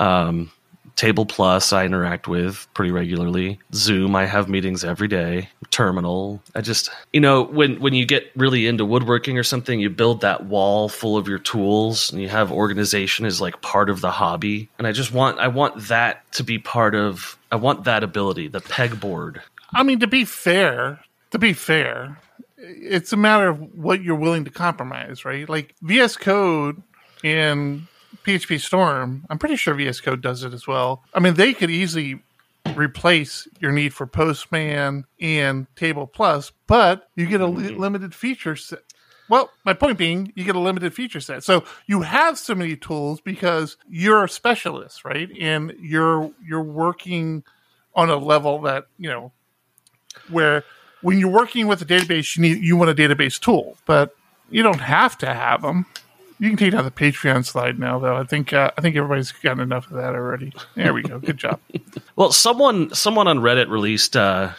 Um, Table Plus, I interact with pretty regularly. Zoom, I have meetings every day. Terminal, I just, you know, when when you get really into woodworking or something, you build that wall full of your tools, and you have organization as like part of the hobby. And I just want, I want that to be part of. I want that ability, the pegboard. I mean, to be fair, to be fair, it's a matter of what you're willing to compromise, right? Like VS Code and PHP Storm, I'm pretty sure VS Code does it as well. I mean, they could easily replace your need for Postman and Table Plus, but you get a li- mm-hmm. limited feature set. Well, my point being, you get a limited feature set. So you have so many tools because you're a specialist, right? And you're you're working on a level that you know where when you're working with a database, you need you want a database tool, but you don't have to have them. You can take down the Patreon slide now, though. I think uh, I think everybody's gotten enough of that already. There we go. Good job. Well, someone someone on Reddit released uh,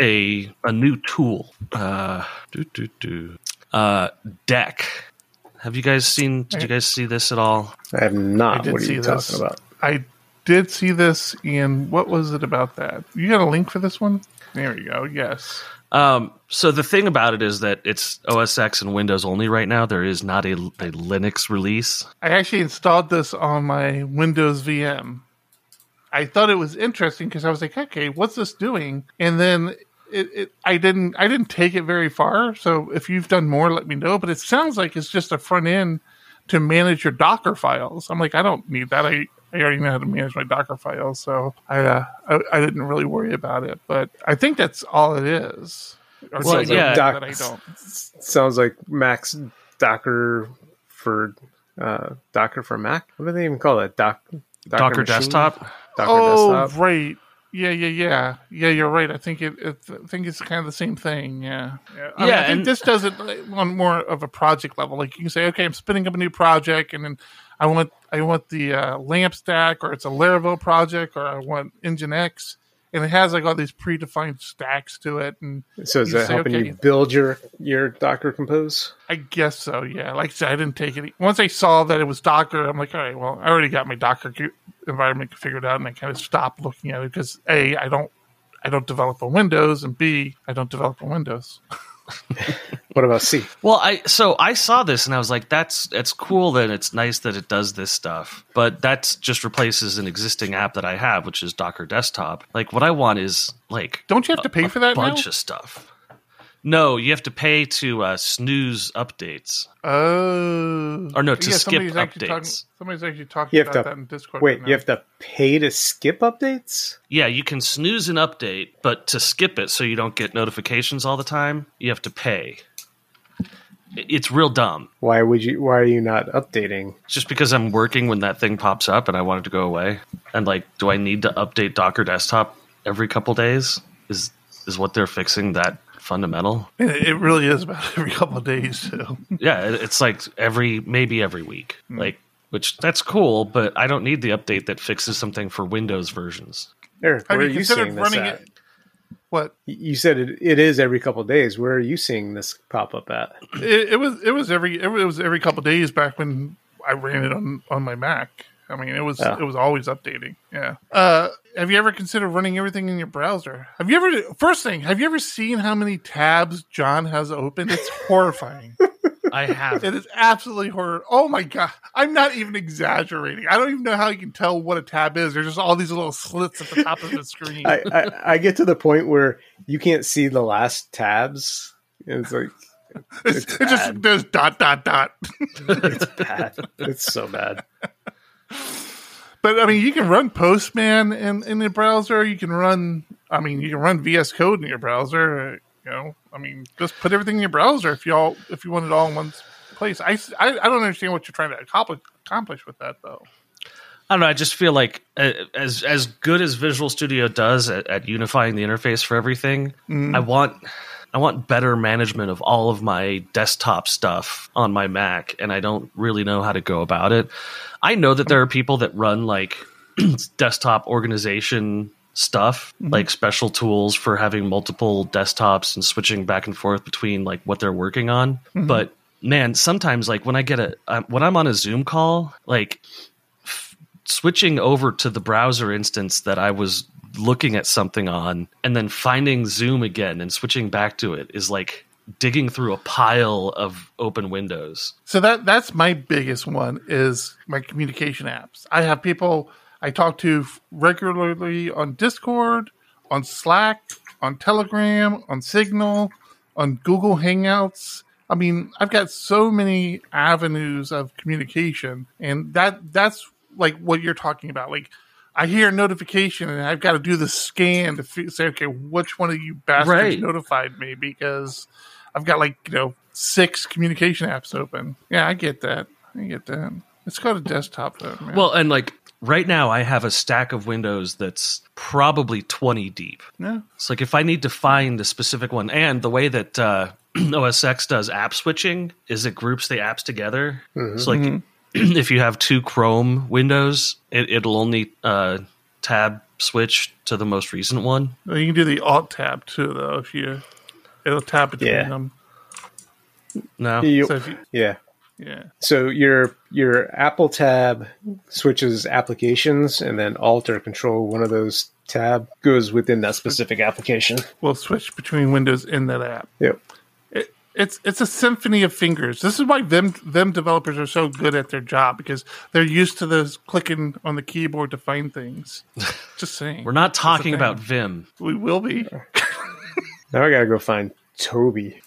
a a new tool. Uh, doo, doo, doo. Uh, Deck. Have you guys seen? Did you guys see this at all? I have not. I what are see you this. talking about? I did see this, and what was it about that? You got a link for this one? There you go. Yes. Um, so the thing about it is that it's OS X and Windows only right now. There is not a, a Linux release. I actually installed this on my Windows VM. I thought it was interesting because I was like, okay, what's this doing? And then it, it, I didn't, I didn't take it very far. So if you've done more, let me know. But it sounds like it's just a front end to manage your Docker files. I'm like, I don't need that. I, I already know how to manage my Docker files, so I, uh, I, I didn't really worry about it. But I think that's all it is. Or Well, something yeah. that I don't. Sounds like Mac's Docker for uh, Docker for Mac. What do they even call it? Doc, Docker, machine? Desktop. Docker oh, Desktop. right. Yeah, yeah, yeah, yeah. You're right. I think it. it I think it's kind of the same thing. Yeah, yeah. I, mean, I think and- this does it on more of a project level. Like you can say, okay, I'm spinning up a new project, and then I want I want the uh, lamp stack, or it's a Laravel project, or I want Nginx, and it has like all these predefined stacks to it, and So is that say, helping okay. you build your your Docker Compose? I guess so. Yeah, like I said, I didn't take it. Once I saw that it was Docker, I'm like, all right, well, I already got my Docker environment figured out, and I kind of stopped looking at it because a, I don't, I don't develop on Windows, and b, I don't develop on Windows. What about C? Well, I so I saw this and I was like, that's it's cool that it's nice that it does this stuff, but that just replaces an existing app that I have, which is Docker Desktop. Like, what I want is like Don't you have to pay for that bunch now? of stuff. No, you have to pay to uh, snooze updates. Oh, Or no, to skip somebody's actually talking- updates. somebody's actually talking about to- that in Discord. Wait, right you have to pay to skip updates? Yeah, you can snooze an update, but to skip it so you don't get notifications all the time, you have to pay. It's real dumb. Why would you? Why are you not updating? just because I'm working when that thing pops up and I want it to go away. And like, do I need to update Docker Desktop every couple days? Is is what they're fixing that fundamental? It it really is about every couple of days too. Yeah, it's like every maybe every week. Like, which that's cool, but I don't need the update that fixes something for Windows versions. Eric, where are you you seeing this running at? it? What You said it, it is every couple of days. Where are you seeing this pop up at? it, it was it was every it was every couple of days back when I ran it on on my Mac. I mean, it was Yeah. it was always updating. Yeah. Uh, have you ever considered running everything in your browser? Have you ever first thing? Have you ever seen how many tabs John has open? It's horrifying. I have it is absolutely horror. Oh my god! I'm not even exaggerating. I don't even know how you can tell what a tab is. There's just all these little slits at the top of the screen. I, I, I get to the point where you can't see the last tabs. It's like it's, it's it just bad. there's dot dot dot. it's bad. It's so bad. But I mean, you can run Postman in in your browser. You can run. I mean, you can run VS Code in your browser. You know, I mean, just put everything in your browser if you all if you want it all in one place. I, I, I don't understand what you're trying to accomplish accomplish with that though. I don't know. I just feel like uh, as as good as Visual Studio does at, at unifying the interface for everything, I want I want better management of all of my desktop stuff on my Mac, and I don't really know how to go about it. I know that there are people that run like desktop organization stuff, like special tools for having multiple desktops and switching back and forth between like what they're working on. But man, sometimes like when I get a uh, when I'm on a Zoom call, like switching over to the browser instance that I was looking at something on and then finding Zoom again and switching back to it is like digging through a pile of open windows. So that that's my biggest one is my communication apps. I have people I talk to regularly on Discord, on Slack, on Telegram, on Signal, on Google Hangouts. I mean, I've got so many avenues of communication, and that that's like what you're talking about. Like, I hear a notification, and I've got to do the scan to fi- say, okay, which one of you bastards Right. notified me because I've got like you know six communication apps open. Yeah, I get that. I get that. Let's go to desktop though. Man. Well, and like right now I have a stack of windows that's probably 20 deep. yeah. It's like if I need to find a specific one, and the way that uh, OS X does app switching is it groups the apps together. So like if you have two Chrome windows, it, it'll only uh, tab switch to the most recent one. Well, you can do the Alt tab too, though. If you, it'll tab between Yeah. them. No. You- So you, yeah. yeah. So your your Apple tab switches applications, and then Alt or Control one of those tab goes within that specific application. We'll switch between windows in that app. Yep. It, it's it's a symphony of fingers. This is why them them developers are so good at their job because they're used to those clicking on the keyboard to find things. Just saying. We're not talking about Vim. We will be. Now I gotta go find Toby.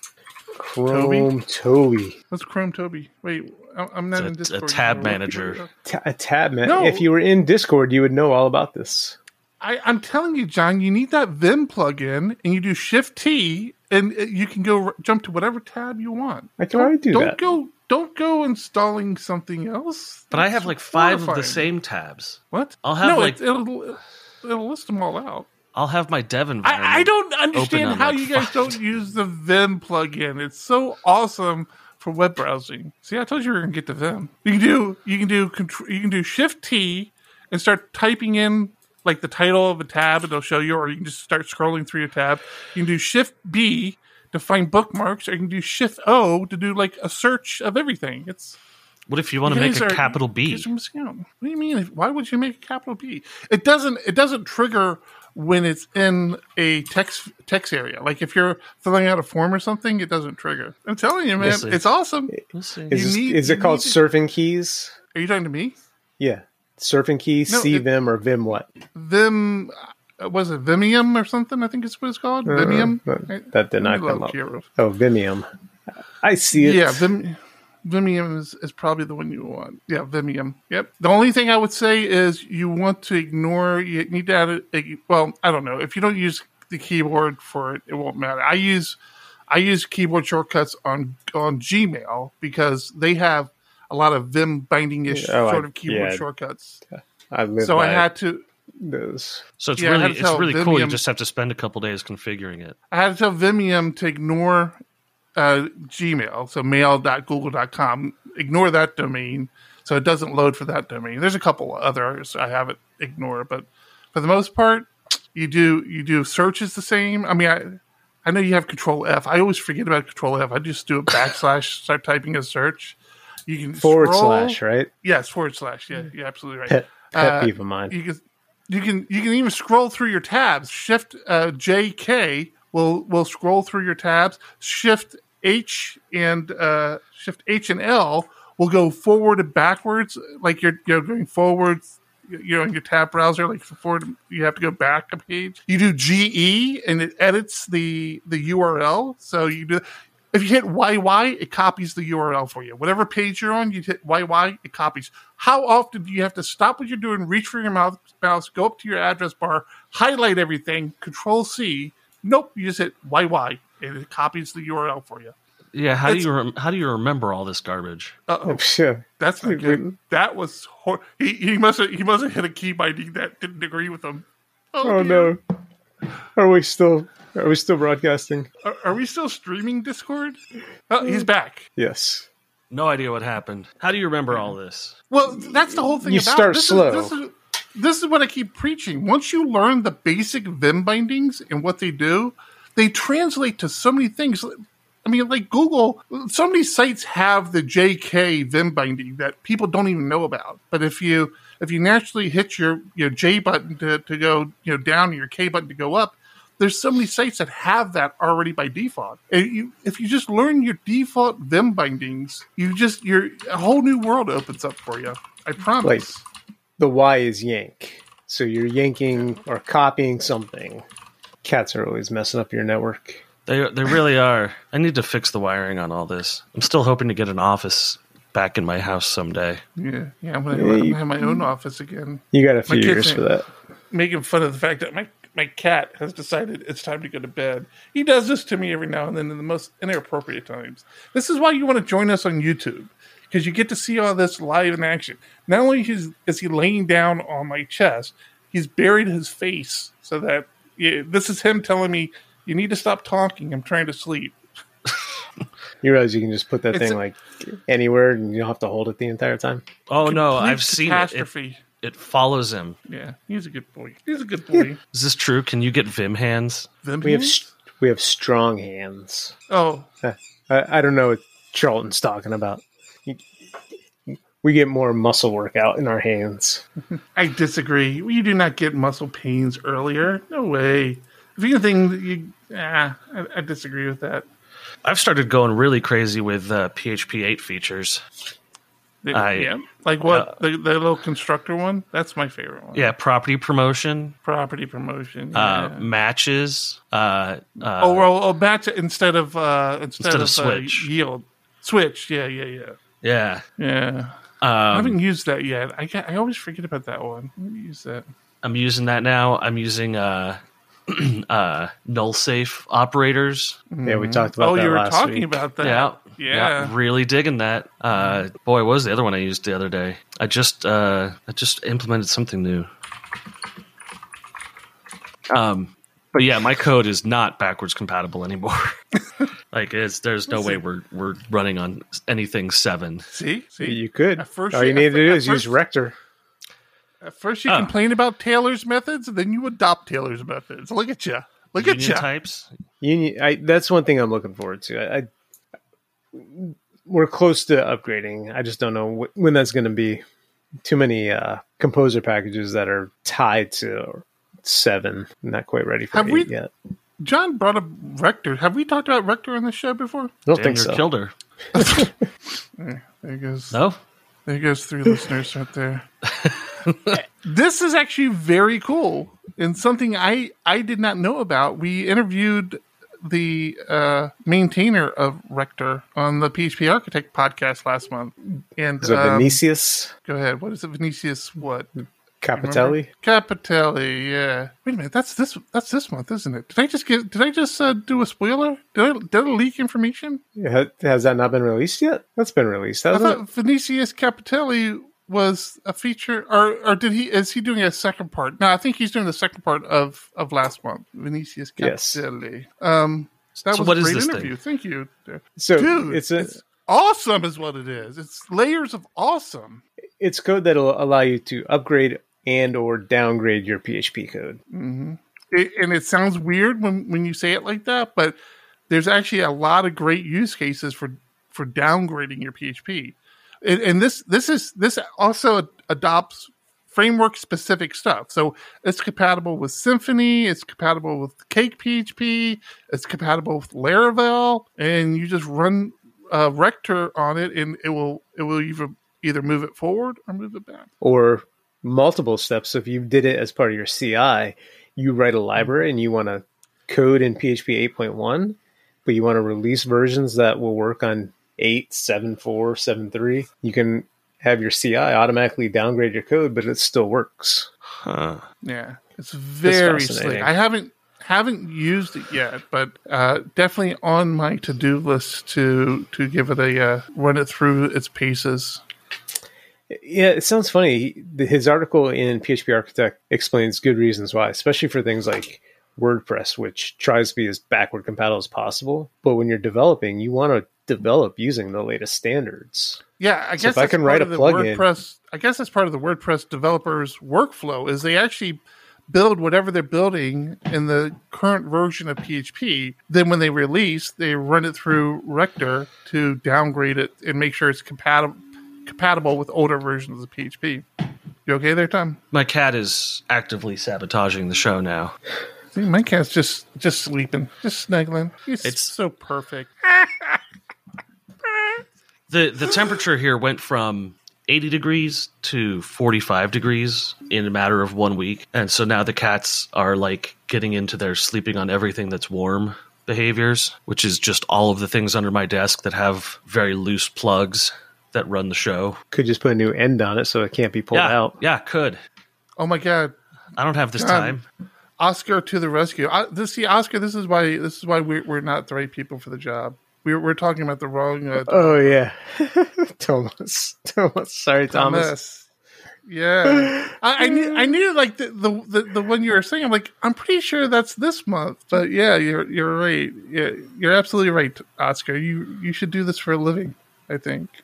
Chrome Toby. What's Chrome Toby? Wait, I- I'm not It's a- in a Discord. tab anymore. manager. Ta- a tab man. No. If you were in Discord, you would know all about this. I, I'm telling you, John, you need that Vim plugin, and you do Shift T, and uh, you can go r- jump to whatever tab you want. I can already do don't that. go. Don't go installing something else. But I have like five of the same tabs. What? I'll have, no, like- it, it'll it'll list them all out. I'll have my dev environment. I, I don't understand how like, you guys five don't use the Vim plugin. It's so awesome for web browsing. See, I told you we were gonna get to Vim. You can do you can do you can do Shift T and start typing in like the title of a tab, and it'll show you, or you can just start scrolling through your tab. You can do Shift B to find bookmarks, or you can do Shift O to do like a search of everything. It's What if you want to make a are- capital B? guys are missing out. What do you mean? Why would you make a capital B? It doesn't. It doesn't trigger when it's in a text text area. Like if you're filling out a form or something, it doesn't trigger. I'm telling you, man, We'll see. it's awesome. We'll see. Is, You this- need- is you it called need to- surfing keys? Are you talking to me? Yeah. Surfing Key, No, C it- Vim or Vim what? Vim uh, was it Vimium or something? I think it's what it's called. Vimium. that- that did not come up. here. Oh, Vimium. I see it. Yeah, Vim, Vimium is, is probably the one you want. Yeah, Vimium. Yep. The only thing I would say is you want to ignore. You need to add a- well, I don't know. If you don't use the keyboard for it, it won't matter. I use I use keyboard shortcuts on on Gmail because they have a lot of Vim binding ish Oh, I- sort of keyboard yeah. shortcuts. I live So I had to those. So it's Yeah, really it's tell really cool. You just have to spend a couple days configuring it. I had to tell Vimium to ignore uh, Gmail, so mail.google.com. Ignore that domain so it doesn't load for that domain. There's a couple others I have it ignore, but for the most part, you do you do searches the same. I mean, I I know you have Control F. I always forget about Control F. I just do a backslash, start typing a search. You can Forward scroll- slash, right? Yes, forward slash. Yeah, you're absolutely right. Pet, pet Uh, peeve of mine. You can you can you can even scroll through your tabs. Shift uh, J K will will scroll through your tabs. Shift H and uh, Shift H and L will go forward and backwards, like you're you're going forwards. You know, in your tab browser, like forward, you have to go back a page. You do GE, and it edits the the URL. So you do. If you hit YY, it copies the URL for you. Whatever page you're on, you hit YY, it copies. How often do you have to stop what you're doing, reach for your mouse, mouse go up to your address bar, highlight everything, Control C? Nope, you just hit YY, and it copies the URL for you. Yeah, how do you rem- how do you remember all this garbage? Uh oh, shit, that's not good. That was hor- he, he must have he must have hit a key binding that didn't agree with him. Oh dear. no. Are we still are we still broadcasting? Are, are we still streaming Discord? Oh, he's back. Yes. No idea what happened. How do you remember all this? Well, that's the whole thing. You about start this is- slow. this, is, this is what I keep preaching. Once you learn the basic Vim bindings and what they do, they translate to so many things. I mean, like Google, so many sites have the JK Vim binding that people don't even know about. But if you if you naturally hit your your J button to, to go you know down and your K button to go up, there's so many sites that have that already by default. And you, if you just learn your default Vim bindings, you just your a whole new world opens up for you. I promise. Wait. The Y is yank. So you're yanking or copying something. Cats are always messing up your network. They they really are. I need to fix the wiring on all this. I'm still hoping to get an office back in my house someday. Yeah, yeah. I'm gonna, Yeah, I'm you- gonna have my own office again. You got a few kids years for that. Making fun of the fact that my my cat has decided it's time to go to bed. He does this to me every now and then in the most inappropriate times. This is why you want to join us on YouTube because you get to see all this live in action. Not only is, is he laying down on my chest, he's buried his face so that yeah, this is him telling me you need to stop talking. I'm trying to sleep. You realize you can just put that It's thing a- like anywhere and you don't have to hold it the entire time. Oh no, I've seen it. it. It follows him. Yeah, he's a good boy. He's a good boy. Is this true? Can you get Vim hands? Them We have hands? st- we have strong hands. oh, I, I don't know. What Charlton's talking about. We get more muscle workout in our hands. I disagree. You do not get muscle pains earlier. No way. If anything, you, ah, I, I disagree with that. I've started going really crazy with uh, PHP 8 features. I- yeah, like what uh, the, the little constructor one. That's my favorite one. Yeah, property promotion, property promotion. uh, matches. Uh, uh, oh well, oh, match instead of uh, instead, Instead of of, switch. Uh, yield. Switch. Yeah, yeah, yeah, yeah. yeah. I Um, haven't used that yet. I I always forget about that one. Let me use that. I'm using that now. I'm using uh, uh, null safe operators. Yeah, we talked about Oh, that you were last talking week. about that. Yeah. Yeah. really digging that. Uh, boy, what was the other one I used the other day? I just uh, I just implemented something new. Um, but yeah, my code is not backwards compatible anymore. like, it's there's no way we're we're running on anything seven. See, see. You could. First All you- you need to do at is use Rector. At first, you Oh. complain about Taylor's methods, and then you adopt Taylor's methods. Look at you. Look at you. types. You, I, that's one thing I'm looking forward to. I, I we're close to upgrading. I just don't know wh- when that's going to be. Too many uh, composer packages that are tied to seven. Not quite ready for Have eight we- yet. John brought up Rector. Have we talked about Rector on the show before? I don't Damn think so. killed her. There goes. No, There goes three listeners right there. this is actually very cool and something I I did not know about. We interviewed the uh, maintainer of Rector on the PHP Architect podcast last month. And Is it um, Vinicius go ahead. What is it? Vinicius what? Capitelli? Capitelli, yeah. Wait a minute, that's this that's this month, isn't it? Did I just get did I just uh, do a spoiler? Did I did I leak information? Ha- Has that not been released yet? That's been released, I hasn't it? thought Vinicius Capitelli was a feature or or did he is he doing a second part? No, I think he's doing the second part of of last month. Vinicius Yes. Um that So was what a is great this interview. thing? Thank you. So Dude, it's a it's awesome is what it is. It's layers of awesome. it's code that'll allow you to upgrade and or downgrade your PHP code. it, and it sounds weird when when you say it like that, but there's actually a lot of great use cases for for downgrading your PHP. And, and this this is this also adopts framework specific stuff. So it's compatible with Symfony, it's compatible with Cake PHP, it's compatible with Laravel, and you just run uh, Rector on it, and it will it will either either move it forward or move it back. Or multiple steps. So if you did it as part of your CI, you write a library and you want to code in PHP 8.1, but you want to release versions that will work on 8, 7, 4, 7, 3, you can have your CI automatically downgrade your code, but it still works. huh. Yeah, it's very fascinating. slick. I haven't haven't used it yet, but uh, definitely on my to do list to to give it a uh, run it through its paces. Yeah, it sounds funny. His article in PHP Architect explains good reasons why, especially for things like WordPress, which tries to be as backward compatible as possible. But when you're developing, you want to develop using the latest standards. Yeah, I So guess if I can write a plugin- WordPress. I guess that's part of the WordPress developers' workflow is they actually build whatever they're building in the current version of PHP. Then when they release, they run it through Rector to downgrade it and make sure it's compatible compatible with older versions of PHP. You okay there, Tom? My cat is actively sabotaging the show now. See, my cat's just just sleeping, just snuggling. He's It's- so perfect. the The temperature here went from 80 degrees to 45 degrees in a matter of one week, and so now the cats are like getting into their sleeping on everything that's warm behaviors, which is just all of the things under my desk that have very loose plugs that run the show. Could just put a new end on it so it can't be pulled yeah, out. yeah, could. Oh my god, I don't have this God. time. Oscar to the rescue! I, this, see, Oscar, this is why this is why we're, we're not the right people for the job. We're we're talking about the wrong uh, Oh yeah, Thomas. Thomas. Sorry, Thomas. mess. Yeah, I, I knew I knew like the, the the one you were saying. I'm like I'm pretty sure that's this month, but yeah, you're you're right. Yeah, you're absolutely right, Oscar. You you should do this for a living. I think.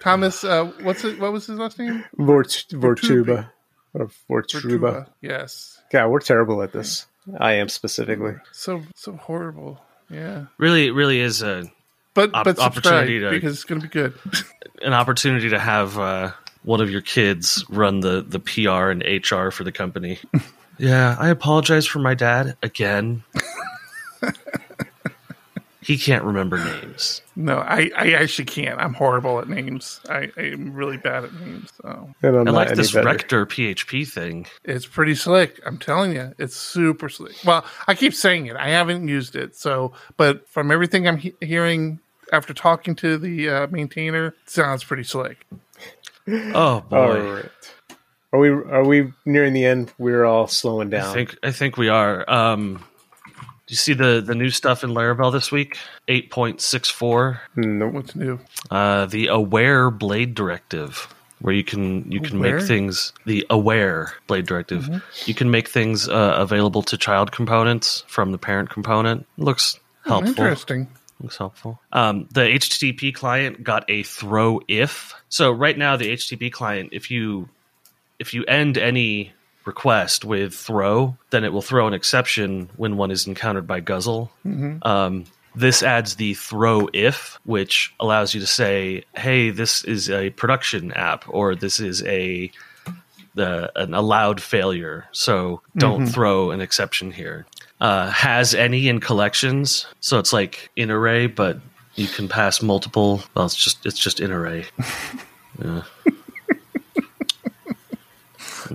Thomas, uh, what's it? What was his last name? Vort Vortuba or Vortruba. Vertuba. Yes. God, we're terrible at this. I am specifically. So so horrible. Yeah. really, really is a But Op- but opportunity to- because it's going to be good. an opportunity to have uh, one of your kids run the the PR and HR for the company. yeah, I apologize for my dad again. he can't remember names. no, I, I actually can't. I'm horrible at names. I, I am really bad at names. So And I'm I like this better. Rector PHP thing. it's pretty slick. I'm telling you, it's super slick. Well, I keep saying it. I haven't used it. So, but from everything I'm he- hearing after talking to the uh, maintainer, it sounds pretty slick. Oh boy. right. Are we are we nearing the end? We're all slowing down. I think I think we are. Um, do you see the the new stuff in Laravel this week? Eight point six four. Nope. What's new? Uh, the Aware Blade Directive, where you can you can Aware? make things. The Aware Blade Directive, you can make things uh, available to child components from the parent component. Looks helpful. Interesting. Looks helpful. Um, the HTTP client got a throw if. So right now, the HTTP client, if you if you end any request with throw, then it will throw an exception when one is encountered by Guzzle. Um, this adds the throw if, which allows you to say, "Hey, this is a production app," or "This is a the an allowed failure." So don't throw an exception here. Uh, has any in collections, so it's like in array, but you can pass multiple. Well, it's just it's just in array. Yeah.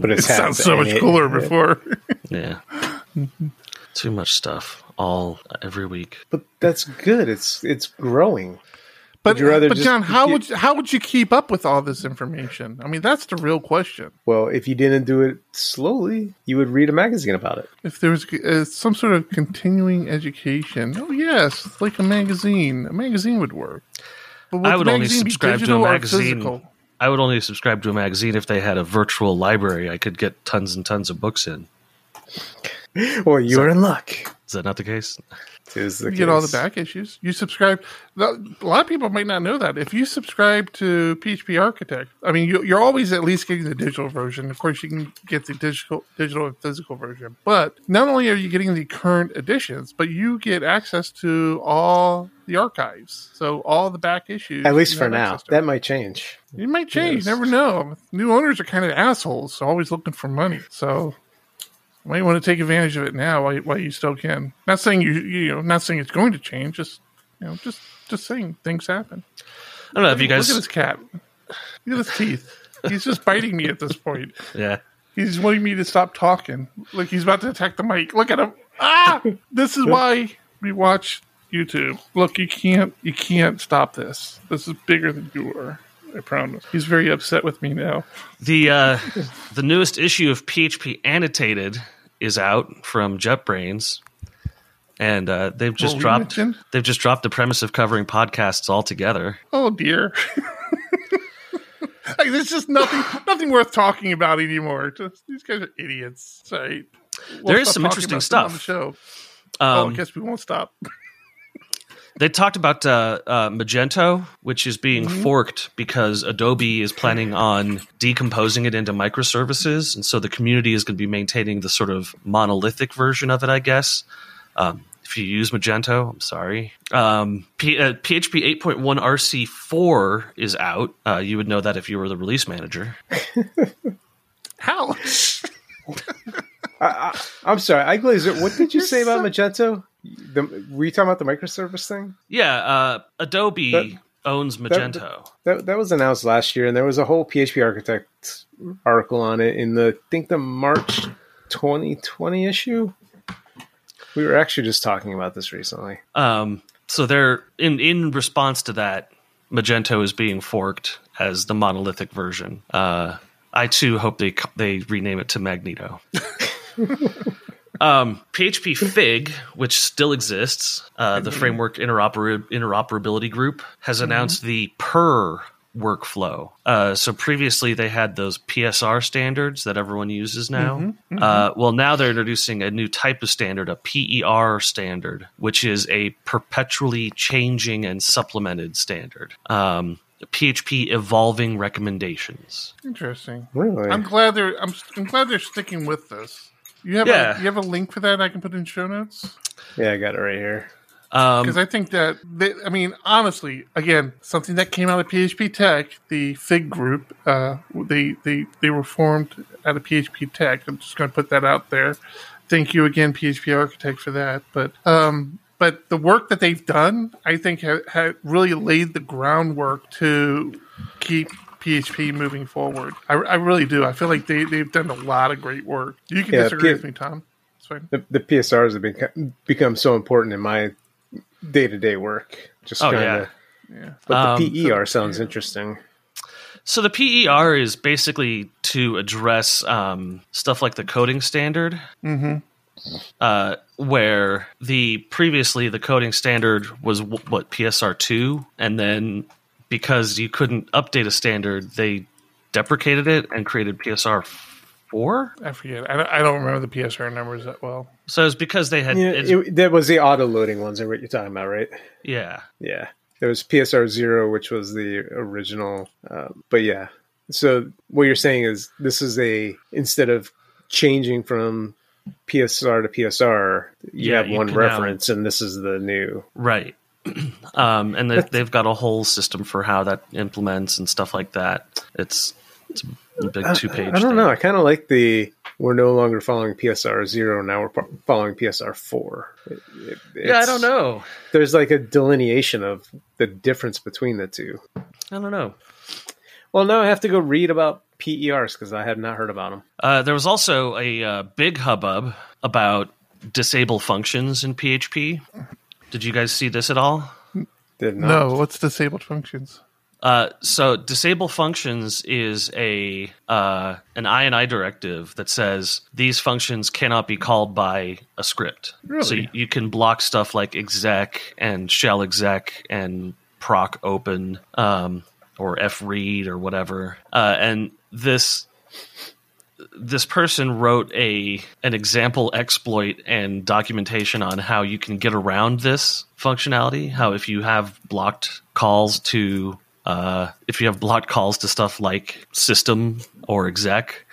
But It it's sounds so much cooler before. Yeah. Too much stuff all every week. But that's good. It's it's growing. But, rather but just John, how keep- would how would you keep up with all this information? I mean, that's the real question. Well, if you didn't do it slowly, you would read a magazine about it. If there was uh, some sort of continuing education, oh yes, like a magazine. A magazine would work. But I would only magazine be subscribe to a digital or magazine. I would only subscribe to a magazine if they had a virtual library I could get tons and tons of books in. Well, you're in luck. Is that not the case? Is the You get all the back issues. You subscribe. A lot of people might not know that. If you subscribe to PHP Architect, I mean, you, you're always at least getting the digital version. Of course, you can get the digital, digital and physical version. But not only are you getting the current editions, but you get access to all the archives. So all the back issues. At least for now. That might change. It might change. Yes. You never know. New owners are kind of assholes, always looking for money. So you might want to take advantage of it now while you, while you still can. Not saying you you know, not saying it's going to change. Just you know, just just saying things happen. I don't know if you guys Look at this cat. Look at his teeth. He's just biting me at this point. Yeah. He's wanting me to stop talking. Like he's about to attack the mic. Look at him. Ah! This is why we watch YouTube. Look, you can't you can't stop this. This is bigger than you are. I promise. He's very upset with me now. The uh, the newest issue of PHP Annotated is out from JetBrains, and uh, they've just we dropped mentioned? they've just dropped the premise of covering podcasts altogether. Oh dear. like there's just nothing nothing worth talking about anymore. Just, these guys are idiots. Sorry. We'll There is some interesting stuff. on the show. oh, Um, I guess we won't stop. They talked about uh, uh, Magento, which is being Mm-hmm. forked because Adobe is planning on decomposing it into microservices, and so the community is going to be maintaining the sort of monolithic version of it, I guess. Um, if you use Magento, I'm sorry. Um, P- uh, PHP 8.1 RC4 is out. Uh, you would know that if you were the release manager. How? I'm sorry, I Glazer. What did you say about Magento? The, were you talking about the microservice thing? Yeah, uh, Adobe That- owns Magento. That that was announced last year, and there was a whole PHP Architect article on it in the I think the March 2020 issue. We were actually just talking about this recently. Um, so they're in in response to that, Magento is being forked as the monolithic version. Uh, I too hope they they rename it to Magneto. um, PHP Fig, which still exists, uh, the framework interoper- interoperability group, has announced the Per workflow. Uh, so previously they had those PSR standards that everyone uses now. Uh, well, now they're introducing a new type of standard, a PER standard, which is a perpetually changing and supplemented standard. Um, PHP evolving recommendations. Interesting. Really? I'm glad they're I'm, I'm glad they're sticking with this. You have Yeah. a, you have a link for that I can put in show notes. yeah, I got it right here. Um, Because I think that, they, I mean, honestly, again, something that came out of php[tek], the Fig group, uh, they, they, they were formed out of php[tek]. I'm just going to put that out there. Thank you again, PHP Architect, for that. But, um, but the work that they've done, I think, ha, ha really laid the groundwork to keep PHP moving forward. I, I really do. I feel like they, they've done a lot of great work. You can Yeah, disagree P- with me, Tom. It's fine. The, the PSRs have become, become so important in my day to day work. Just Oh, of, yeah. Yeah. But Um, the PER sounds interesting. So the PER is basically to address um, stuff like the coding standard, uh, where the previously the coding standard was w- what PSR two, and then because you couldn't update a standard, they deprecated it and created PSR four. I forget. I don't, I don't remember the PSR numbers that well. So it's because they had Yeah, it's- it, that was the auto loading ones. Are what you're talking about, right? yeah. Yeah, there was PSR zero, which was the original. Um, but yeah, so what you're saying is this is a instead of changing from PSR to PSR, you Yeah, have you one can now- reference, and this is the new. Right. um, and they, they've got a whole system for how that implements and stuff like that. It's it's a big two page. I don't know. I kind of like the we're no longer following PSR zero. Now we're following PSR four. It- it- Yeah, I don't know. There's like a delineation of the difference between the two. I don't know. Well, now I have to go read about PERs because I had not heard about them. Uh, there was also a uh, big hubbub about disable functions in PHP. Did you guys see this at all? Did not. No, what's disabled functions? Uh, so disable functions is a uh, an INI directive that says these functions cannot be called by a script. Really? So you, you can block stuff like exec and shell exec and proc open um, or fread or whatever. Uh, and this this person wrote a an example exploit and documentation on how you can get around this functionality. How if you have blocked calls to uh, if you have blocked calls to stuff like system or exec,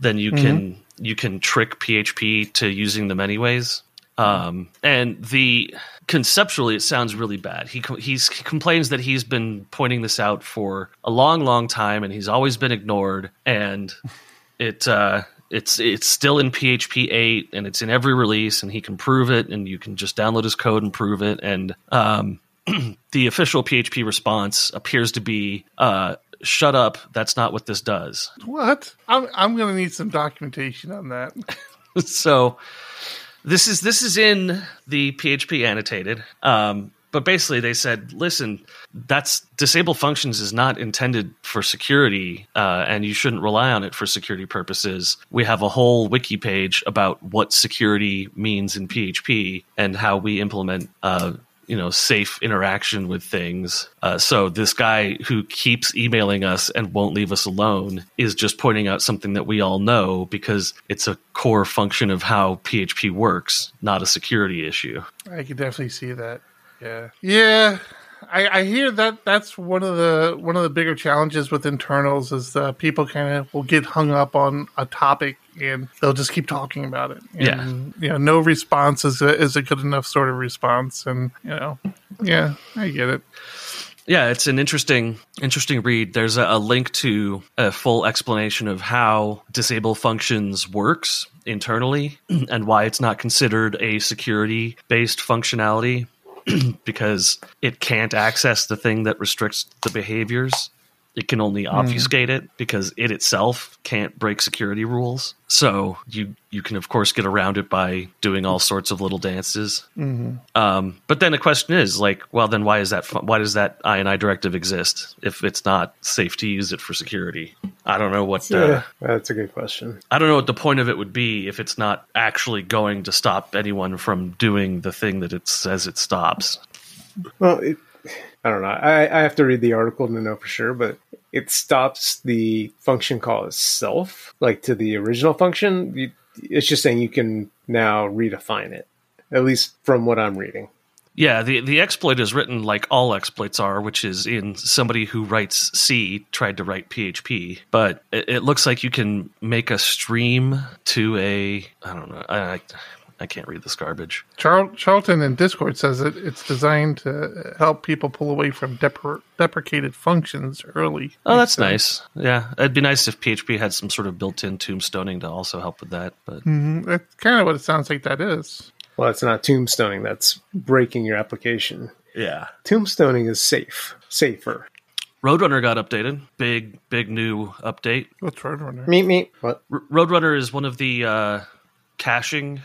then you can you can trick PHP to using them anyways. Um, and the conceptually, it sounds really bad. He he's, he complains that he's been pointing this out for a long, long time, and he's always been ignored. And it uh, it's it's still in PHP eight, and it's in every release, and he can prove it, and you can just download his code and prove it. And um, the official PHP response appears to be. Uh, Shut up! That's not what this does. What? I'm I'm gonna need some documentation on that. so this is this is in the PHP annotated. Um, but basically, they said, "Listen, that's disable functions is not intended for security, uh, and you shouldn't rely on it for security purposes. We have a whole wiki page about what security means in PHP and how we implement." Uh, you know, safe interaction with things. Uh, so this guy who keeps emailing us and won't leave us alone is just pointing out something that we all know because it's a core function of how PHP works, not a security issue. I can definitely see that. Yeah, yeah. I, I hear that that's one of the one of the bigger challenges with internals is that people kind of will get hung up on a topic and they'll just keep talking about it. And, you know, no response is a, is a good enough sort of response, and you know, yeah, I get it. Yeah, it's an interesting interesting read. There's a, a link to a full explanation of how disable functions works internally and why it's not considered a security based functionality because it can't access the thing that restricts the behaviors. It can only obfuscate it because it itself can't break security rules. So you you can of course get around it by doing all sorts of little dances. Um, but then the question is like, well, then why is that? fu- Why does that INI directive exist if it's not safe to use it for security? I don't know what. Uh, Yeah, that's a good question. I don't know what the point of it would be if it's not actually going to stop anyone from doing the thing that it says it stops. Well, it, I don't know. I, I have to read the article to know for sure, but it stops the function call itself, like to the original function. It's just saying you can now redefine it, at least from what I'm reading. Yeah, the the exploit is written like all exploits are, which is in somebody who writes C tried to write PHP, but it, it looks like you can make a stream to a I don't know. I, I I can't read this garbage. Charl- Charlton in Discord says it, it's designed to help people pull away from depre- deprecated functions early. Oh, that's nice. Yeah, it'd be nice if PHP had some sort of built-in tombstoning to also help with that. But Mhm. That's kind of what it sounds like that is. Well, it's not tombstoning. That's breaking your application. yeah, Tombstoning is safe, safer. Roadrunner got updated. Big, big new update. What's Roadrunner? Meet me. What? R- Roadrunner is one of the uh, caching.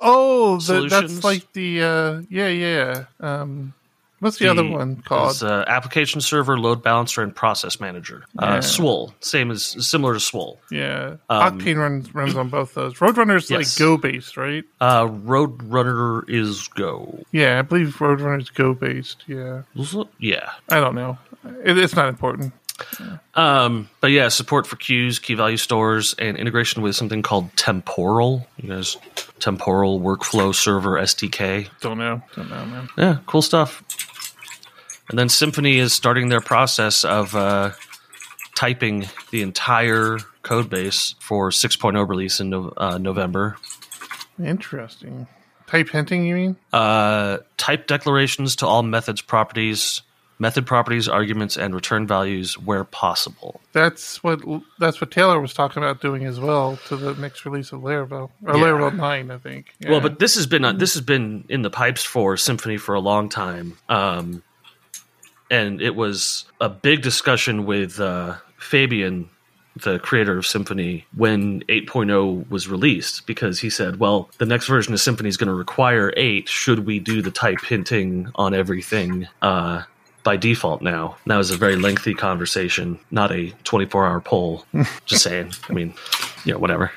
Oh, the, that's like the uh, yeah, yeah. Um, what's the, other one called? is, uh, application server, load balancer, and process manager. Yeah. Uh, Swoole, same as similar to Swoole. yeah, um, Octane runs runs on both those. Roadrunner's like Yes. Go based, right? Uh, Roadrunner is Go. Yeah, I believe Roadrunner is Go based. Yeah, Yeah. I don't know. It, it's not important. Um, but yeah, support for queues, key value stores, and integration with something called Temporal. You guys, Temporal Workflow Server SDK. Don't know. Don't know, man. Yeah, cool stuff. And then Symfony is starting their process of uh, typing the entire code base for 6.0 release in no- uh, November. Interesting. Type hinting, you mean? Uh, type declarations to all methods properties, method properties, arguments, and return values where possible. That's what that's what Taylor was talking about doing as well to the next release of Laravel or Yeah. Laravel nine, I think. Yeah. Well, but this has been this has been in the pipes for Symfony for a long time, um, and it was a big discussion with uh, Fabien, the creator of Symfony, when 8.0 was released, because he said, "Well, the next version of Symfony is going to require 8. Should we do the type hinting on everything?" Uh, by default now. That was a very lengthy conversation, not a 24 hour poll. Just saying. I mean, yeah, whatever.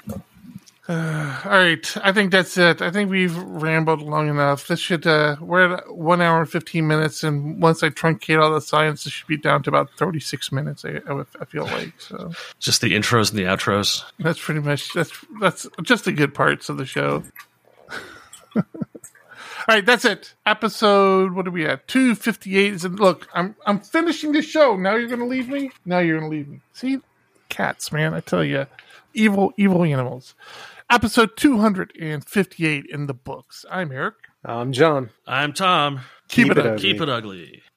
All right, I think that's it. I think we've rambled long enough. This should uh, we're at one hour and fifteen minutes, and once I truncate all the science, it should be down to about thirty six minutes. I, I, I feel like so. Just the intros and the outros. That's pretty much that's that's just the good parts of the show. All right, that's it. Episode what are we at? Two fifty eight. And look, I'm I'm finishing the show. Now you're gonna leave me. Now you're gonna leave me. See, cats, man. I tell you, evil evil animals. Episode two hundred and fifty eight in the books. I'm Eric. I'm John. I'm Tom. Keep, it, it up. up. Keep it ugly.